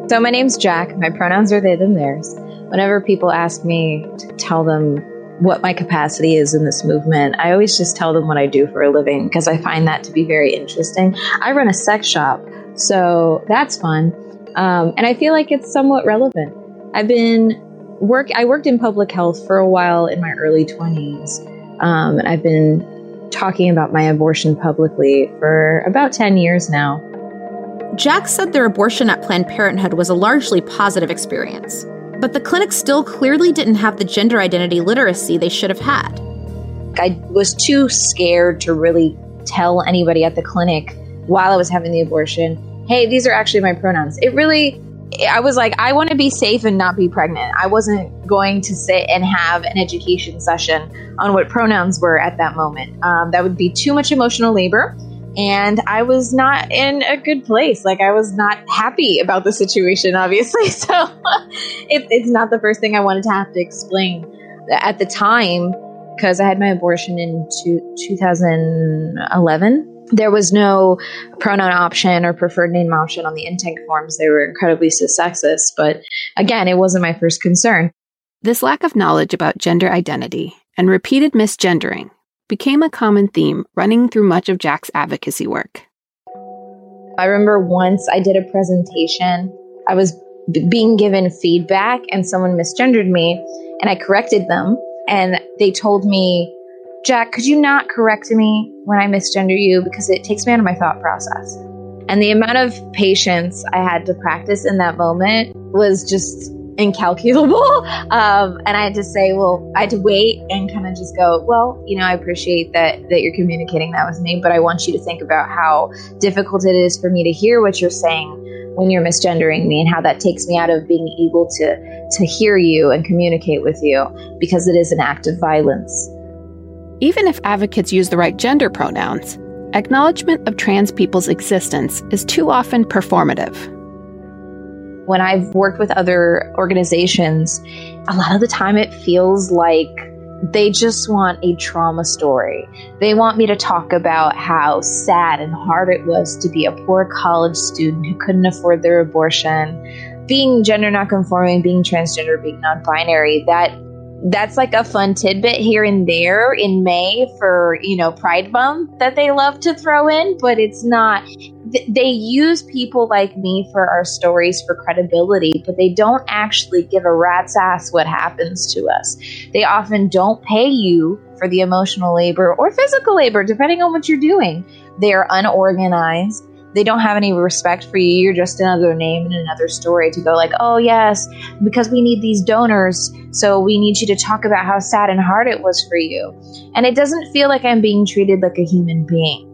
So, my name's Jack. My pronouns are they, them, theirs. Whenever people ask me to tell them what my capacity is in this movement, I always just tell them what I do for a living because I find that to be very interesting. I run a sex shop, so that's fun. Um, and I feel like it's somewhat relevant. I've been work I worked in public health for a while in my early 20s. Um, and I've been talking about my abortion publicly for about 10 years now. Jack said their abortion at Planned Parenthood was a largely positive experience, but the clinic still clearly didn't have the gender identity literacy they should have had. I was too scared to really tell anybody at the clinic while I was having the abortion, hey, these are actually my pronouns. It really I was like, I want to be safe and not be pregnant. I wasn't going to sit and have an education session on what pronouns were at that moment. Um, that would be too much emotional labor. And I was not in a good place. Like, I was not happy about the situation, obviously. So, it, it's not the first thing I wanted to have to explain. At the time, because I had my abortion in two, 2011. There was no pronoun option or preferred name option on the intake forms. They were incredibly cis sexist, but again, it wasn't my first concern. This lack of knowledge about gender identity and repeated misgendering became a common theme running through much of Jack's advocacy work. I remember once I did a presentation, I was b- being given feedback and someone misgendered me, and I corrected them. And they told me, Jack, could you not correct me when I misgender you? Because it takes me out of my thought process. And the amount of patience I had to practice in that moment was just incalculable. Um, and I had to say, well, I had to wait and kind of just go, well, you know, I appreciate that that you're communicating that with me, but I want you to think about how difficult it is for me to hear what you're saying when you're misgendering me and how that takes me out of being able to to hear you and communicate with you because it is an act of violence. Even if advocates use the right gender pronouns, acknowledgement of trans people's existence is too often performative. When I've worked with other organizations, a lot of the time it feels like they just want a trauma story. They want me to talk about how sad and hard it was to be a poor college student who couldn't afford their abortion. Being gender nonconforming, being transgender, being non binary, that that's like a fun tidbit here and there in May for, you know, Pride Month that they love to throw in, but it's not. They use people like me for our stories for credibility, but they don't actually give a rat's ass what happens to us. They often don't pay you for the emotional labor or physical labor, depending on what you're doing. They are unorganized they don't have any respect for you. You're just another name and another story to go like, oh yes, because we need these donors, so we need you to talk about how sad and hard it was for you. And it doesn't feel like I'm being treated like a human being.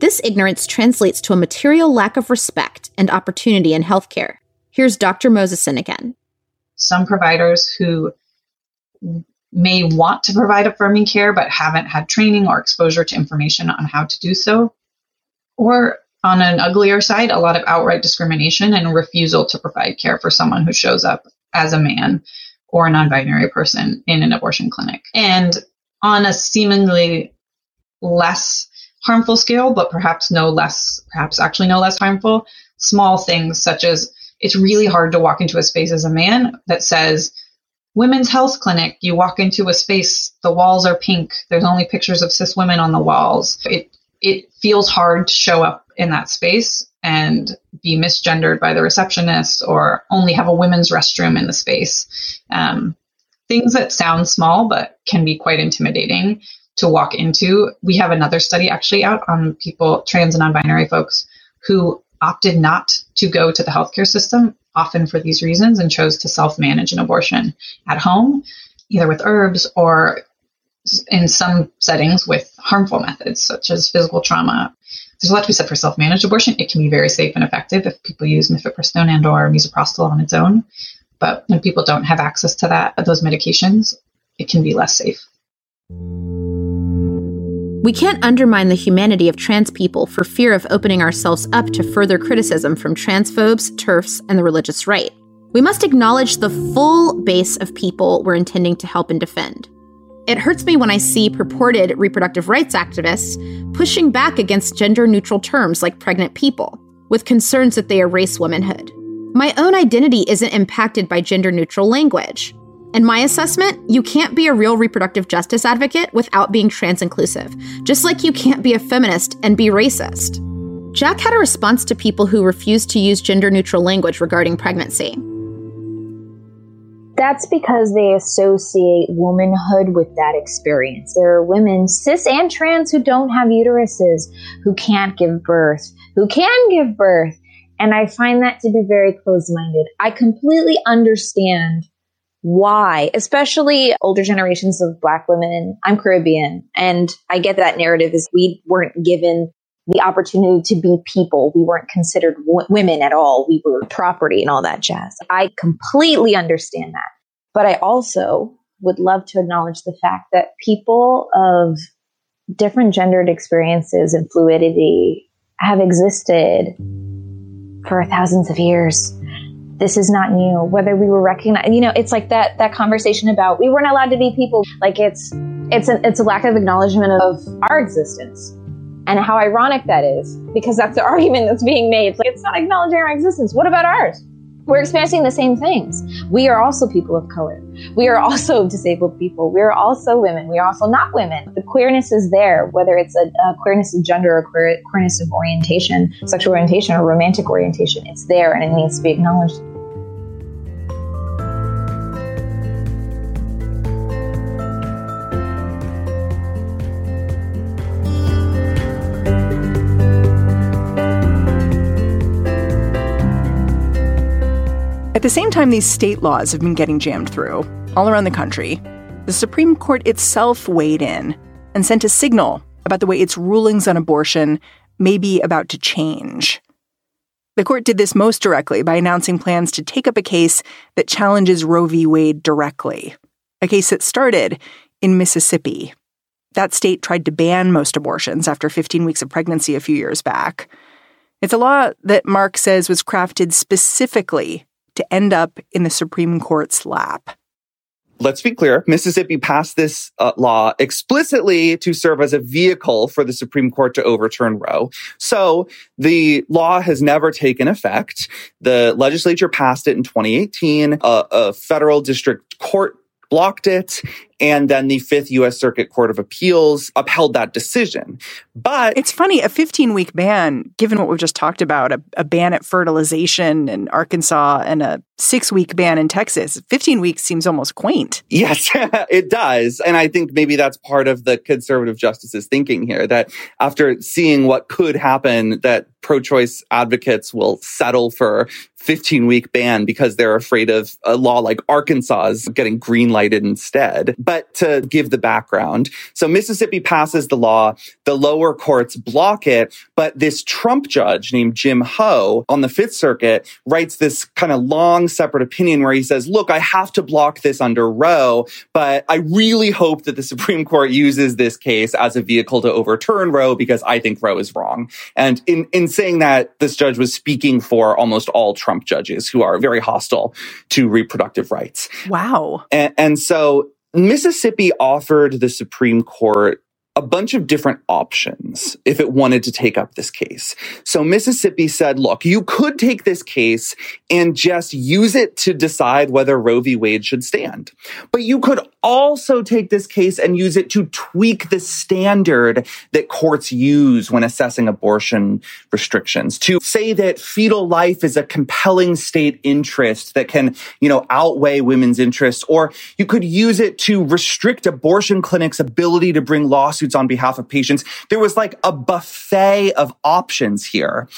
This ignorance translates to a material lack of respect and opportunity in healthcare. Here's Dr. Moseson again. Some providers who may want to provide affirming care but haven't had training or exposure to information on how to do so or on an uglier side, a lot of outright discrimination and refusal to provide care for someone who shows up as a man or a non binary person in an abortion clinic. And on a seemingly less harmful scale, but perhaps no less, perhaps actually no less harmful, small things such as it's really hard to walk into a space as a man that says, Women's health clinic, you walk into a space, the walls are pink, there's only pictures of cis women on the walls. It it feels hard to show up in that space and be misgendered by the receptionist or only have a women's restroom in the space. Um, things that sound small but can be quite intimidating to walk into. We have another study actually out on people, trans and non binary folks, who opted not to go to the healthcare system, often for these reasons, and chose to self manage an abortion at home, either with herbs or in some settings with harmful methods such as physical trauma. There's a lot to be said for self-managed abortion. It can be very safe and effective if people use mifepristone and or misoprostol on its own. But when people don't have access to that those medications, it can be less safe. We can't undermine the humanity of trans people for fear of opening ourselves up to further criticism from transphobes, TERFs, and the religious right. We must acknowledge the full base of people we're intending to help and defend. It hurts me when I see purported reproductive rights activists pushing back against gender neutral terms like pregnant people, with concerns that they erase womanhood. My own identity isn't impacted by gender neutral language. In my assessment, you can't be a real reproductive justice advocate without being trans inclusive, just like you can't be a feminist and be racist. Jack had a response to people who refused to use gender neutral language regarding pregnancy. That's because they associate womanhood with that experience. There are women, cis and trans, who don't have uteruses, who can't give birth, who can give birth. And I find that to be very close minded. I completely understand why, especially older generations of Black women. I'm Caribbean, and I get that narrative is we weren't given the opportunity to be people. We weren't considered w- women at all. We were property and all that jazz. I completely understand that. But I also would love to acknowledge the fact that people of different gendered experiences and fluidity have existed for thousands of years. this is not new whether we were recognized you know it's like that that conversation about we weren't allowed to be people like it's it's a, it's a lack of acknowledgement of our existence and how ironic that is because that's the argument that's being made it's like it's not acknowledging our existence what about ours we're experiencing the same things. We are also people of color. We are also disabled people. We are also women. We are also not women. The queerness is there, whether it's a, a queerness of gender or queer, queerness of orientation, sexual orientation, or romantic orientation. It's there and it needs to be acknowledged. The same time these state laws have been getting jammed through all around the country, the Supreme Court itself weighed in and sent a signal about the way its rulings on abortion may be about to change. The court did this most directly by announcing plans to take up a case that challenges Roe v. Wade directly, a case that started in Mississippi. That state tried to ban most abortions after 15 weeks of pregnancy a few years back. It's a law that Mark says was crafted specifically to end up in the Supreme Court's lap. Let's be clear. Mississippi passed this uh, law explicitly to serve as a vehicle for the Supreme Court to overturn Roe. So the law has never taken effect. The legislature passed it in 2018. Uh, a federal district court blocked it. And then the Fifth U.S. Circuit Court of Appeals upheld that decision. But it's funny, a 15 week ban, given what we've just talked about, a, a ban at fertilization in Arkansas and a six week ban in Texas, 15 weeks seems almost quaint. Yes, it does. And I think maybe that's part of the conservative justices thinking here that after seeing what could happen, that pro choice advocates will settle for 15 week ban because they're afraid of a law like Arkansas's getting green lighted instead. But to give the background, so Mississippi passes the law, the lower courts block it, but this Trump judge named Jim Ho on the Fifth Circuit writes this kind of long separate opinion where he says, look, I have to block this under Roe, but I really hope that the Supreme Court uses this case as a vehicle to overturn Roe because I think Roe is wrong. And in, in saying that, this judge was speaking for almost all Trump judges who are very hostile to reproductive rights. Wow. And, and so Mississippi offered the Supreme Court a bunch of different options if it wanted to take up this case. So Mississippi said, look, you could take this case and just use it to decide whether Roe v. Wade should stand. But you could also take this case and use it to tweak the standard that courts use when assessing abortion restrictions to say that fetal life is a compelling state interest that can, you know, outweigh women's interests. Or you could use it to restrict abortion clinics' ability to bring lawsuits lawsuits on behalf of patients. There was like a buffet of options here.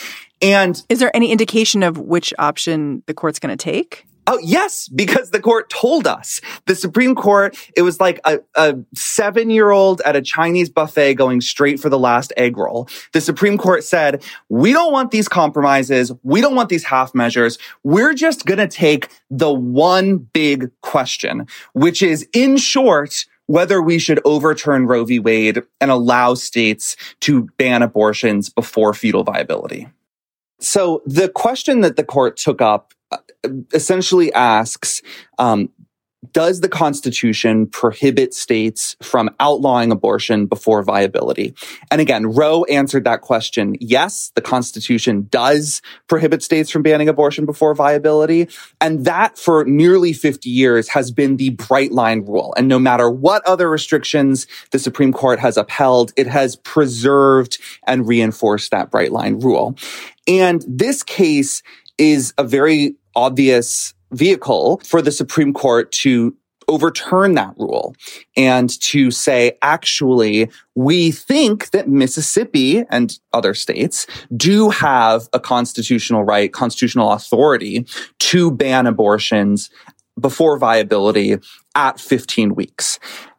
And is there any indication of which option the court's going to take? Oh, yes, because the court told us. The Supreme Court, it was like a, a seven year old at a Chinese buffet going straight for the last egg roll. The Supreme Court said, we don't want these compromises. We don't want these half measures. We're just going to take the one big question, which is in short, whether we should overturn Roe v. Wade and allow states to ban abortions before fetal viability. So the question that the court took up uh, essentially asks, um, does the Constitution prohibit states from outlawing abortion before viability? And again, Roe answered that question. Yes, the Constitution does prohibit states from banning abortion before viability. And that for nearly 50 years has been the bright line rule. And no matter what other restrictions the Supreme Court has upheld, it has preserved and reinforced that bright line rule. And this case is a very obvious vehicle for the Supreme Court to overturn that rule and to say, actually, we think that Mississippi and other states do have a constitutional right, constitutional authority to ban abortions before viability at 15 weeks.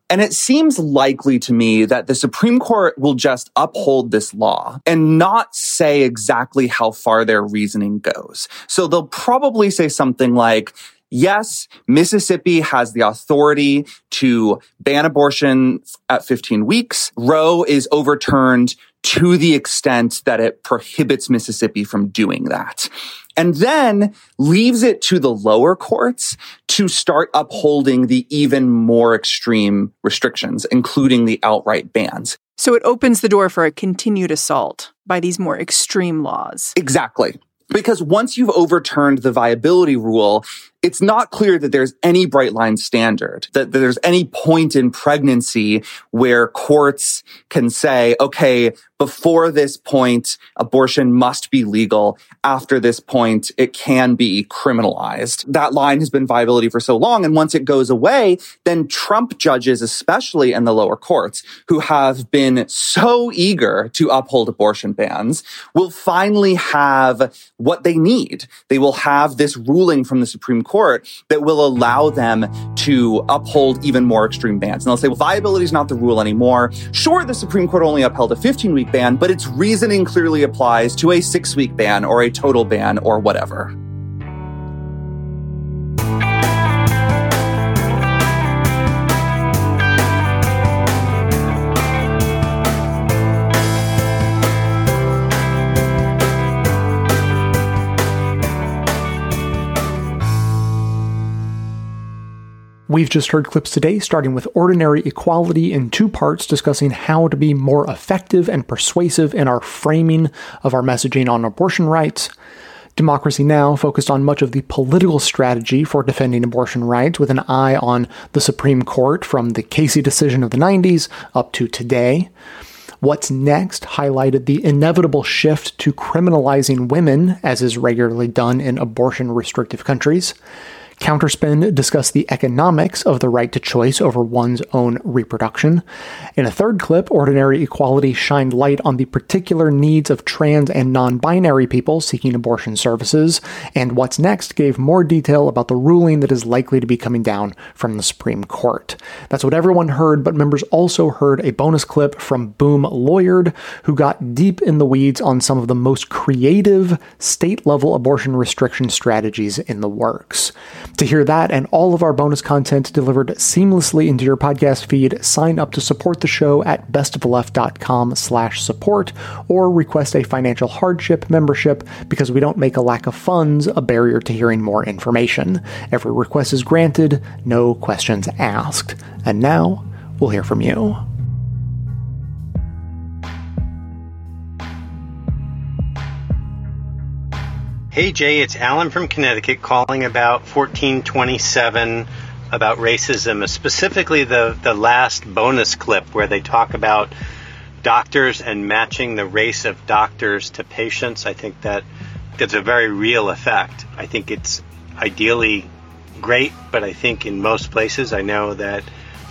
And it seems likely to me that the Supreme Court will just uphold this law and not say exactly how far their reasoning goes. So they'll probably say something like, Yes, Mississippi has the authority to ban abortion at 15 weeks. Roe is overturned to the extent that it prohibits Mississippi from doing that. And then leaves it to the lower courts to start upholding the even more extreme restrictions, including the outright bans. So it opens the door for a continued assault by these more extreme laws. Exactly. Because once you've overturned the viability rule, it's not clear that there's any bright line standard, that there's any point in pregnancy where courts can say, okay, before this point, abortion must be legal. After this point, it can be criminalized. That line has been viability for so long. And once it goes away, then Trump judges, especially in the lower courts, who have been so eager to uphold abortion bans, will finally have what they need. They will have this ruling from the Supreme Court that will allow them to uphold even more extreme bans. And they'll say, well, viability is not the rule anymore. Sure, the Supreme Court only upheld a 15 week ban, but its reasoning clearly applies to a six week ban or a total ban or whatever. We've just heard clips today, starting with Ordinary Equality in two parts, discussing how to be more effective and persuasive in our framing of our messaging on abortion rights. Democracy Now! focused on much of the political strategy for defending abortion rights with an eye on the Supreme Court from the Casey decision of the 90s up to today. What's Next highlighted the inevitable shift to criminalizing women, as is regularly done in abortion restrictive countries. Counterspin discussed the economics of the right to choice over one's own reproduction. In a third clip, Ordinary Equality shined light on the particular needs of trans and non binary people seeking abortion services. And What's Next gave more detail about the ruling that is likely to be coming down from the Supreme Court. That's what everyone heard, but members also heard a bonus clip from Boom Lawyered, who got deep in the weeds on some of the most creative state level abortion restriction strategies in the works. To hear that and all of our bonus content delivered seamlessly into your podcast feed, sign up to support the show at bestoftheleft.com slash support or request a financial hardship membership because we don't make a lack of funds a barrier to hearing more information. Every request is granted, no questions asked. And now, we'll hear from you. Hey Jay, it's Alan from Connecticut calling about 1427 about racism, specifically the, the last bonus clip where they talk about doctors and matching the race of doctors to patients. I think that it's a very real effect. I think it's ideally great, but I think in most places I know that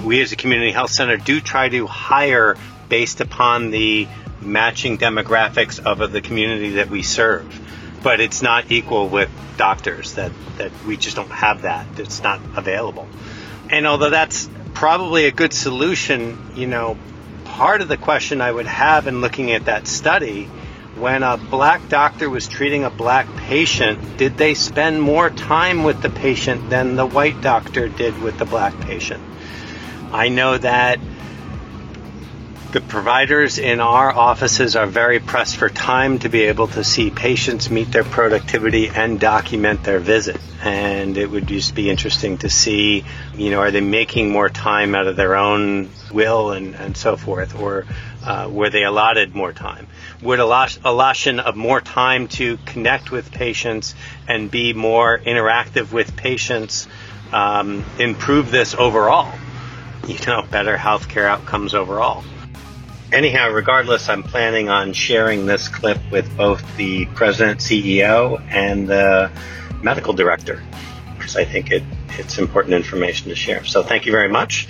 we as a community health center do try to hire based upon the matching demographics of the community that we serve but it's not equal with doctors that, that we just don't have that. It's not available. And although that's probably a good solution, you know, part of the question I would have in looking at that study when a black doctor was treating a black patient, did they spend more time with the patient than the white doctor did with the black patient? I know that the providers in our offices are very pressed for time to be able to see patients meet their productivity and document their visit. And it would just be interesting to see, you know, are they making more time out of their own will and, and so forth, or uh, were they allotted more time? Would allottion of more time to connect with patients and be more interactive with patients um, improve this overall? You know, better healthcare outcomes overall anyhow, regardless, I'm planning on sharing this clip with both the president, CEO, and the medical director because I think it, it's important information to share. So thank you very much.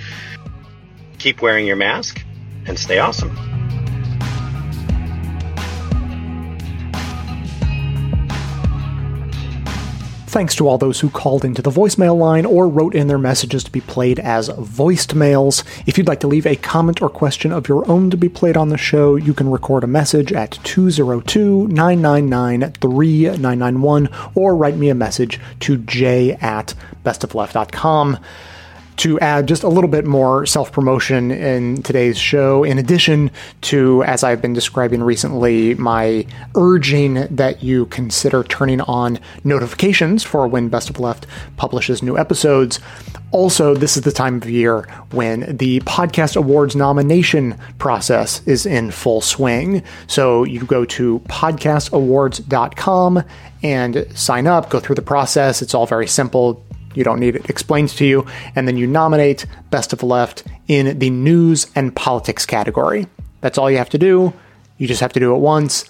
Keep wearing your mask and stay awesome. Thanks to all those who called into the voicemail line or wrote in their messages to be played as voiced mails. If you'd like to leave a comment or question of your own to be played on the show, you can record a message at 202 999 3991 or write me a message to j at bestofleft.com. to add just a little bit more self promotion in today's show, in addition to, as I've been describing recently, my urging that you consider turning on notifications for when Best of Left publishes new episodes. Also, this is the time of year when the Podcast Awards nomination process is in full swing. So you go to podcastawards.com and sign up, go through the process. It's all very simple you don't need it explained to you. And then you nominate Best of the Left in the news and politics category. That's all you have to do. You just have to do it once.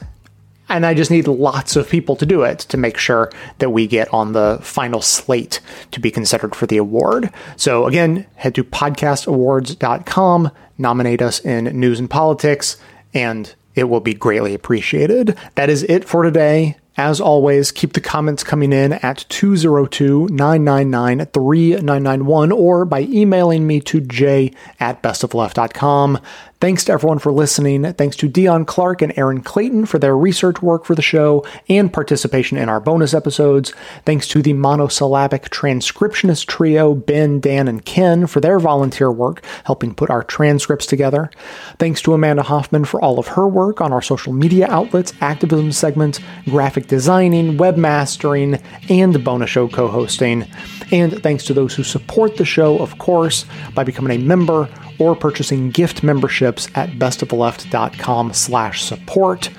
And I just need lots of people to do it to make sure that we get on the final slate to be considered for the award. So again, head to podcastawards.com, nominate us in news and politics, and it will be greatly appreciated. That is it for today. As always, keep the comments coming in at 202 999 3991 or by emailing me to j at bestofleft.com. Thanks to everyone for listening. Thanks to Deon Clark and Erin Clayton for their research work for the show and participation in our bonus episodes. Thanks to the monosyllabic transcriptionist trio, Ben, Dan, and Ken, for their volunteer work helping put our transcripts together. Thanks to Amanda Hoffman for all of her work on our social media outlets, activism segments, graphic designing, webmastering, and bonus show co hosting. And thanks to those who support the show, of course, by becoming a member or purchasing gift memberships at bestoftheleft.com slash support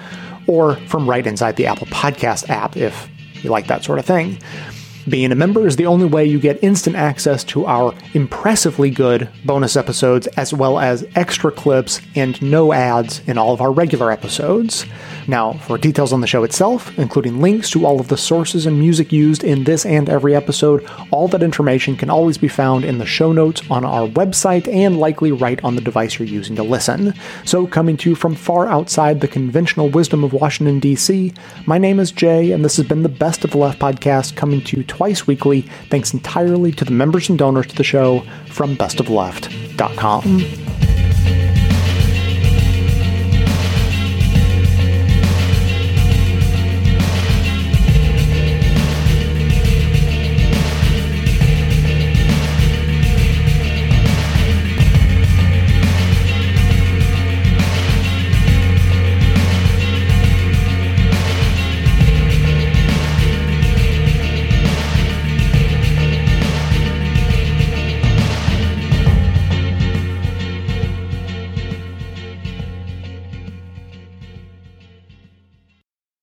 or from right inside the Apple Podcast app if you like that sort of thing. Being a member is the only way you get instant access to our impressively good bonus episodes, as well as extra clips and no ads in all of our regular episodes. Now, for details on the show itself, including links to all of the sources and music used in this and every episode, all that information can always be found in the show notes on our website and likely right on the device you're using to listen. So, coming to you from far outside the conventional wisdom of Washington, D.C., my name is Jay, and this has been the Best of the Left podcast coming to you twice weekly, thanks entirely to the members and donors to the show from bestofleft.com.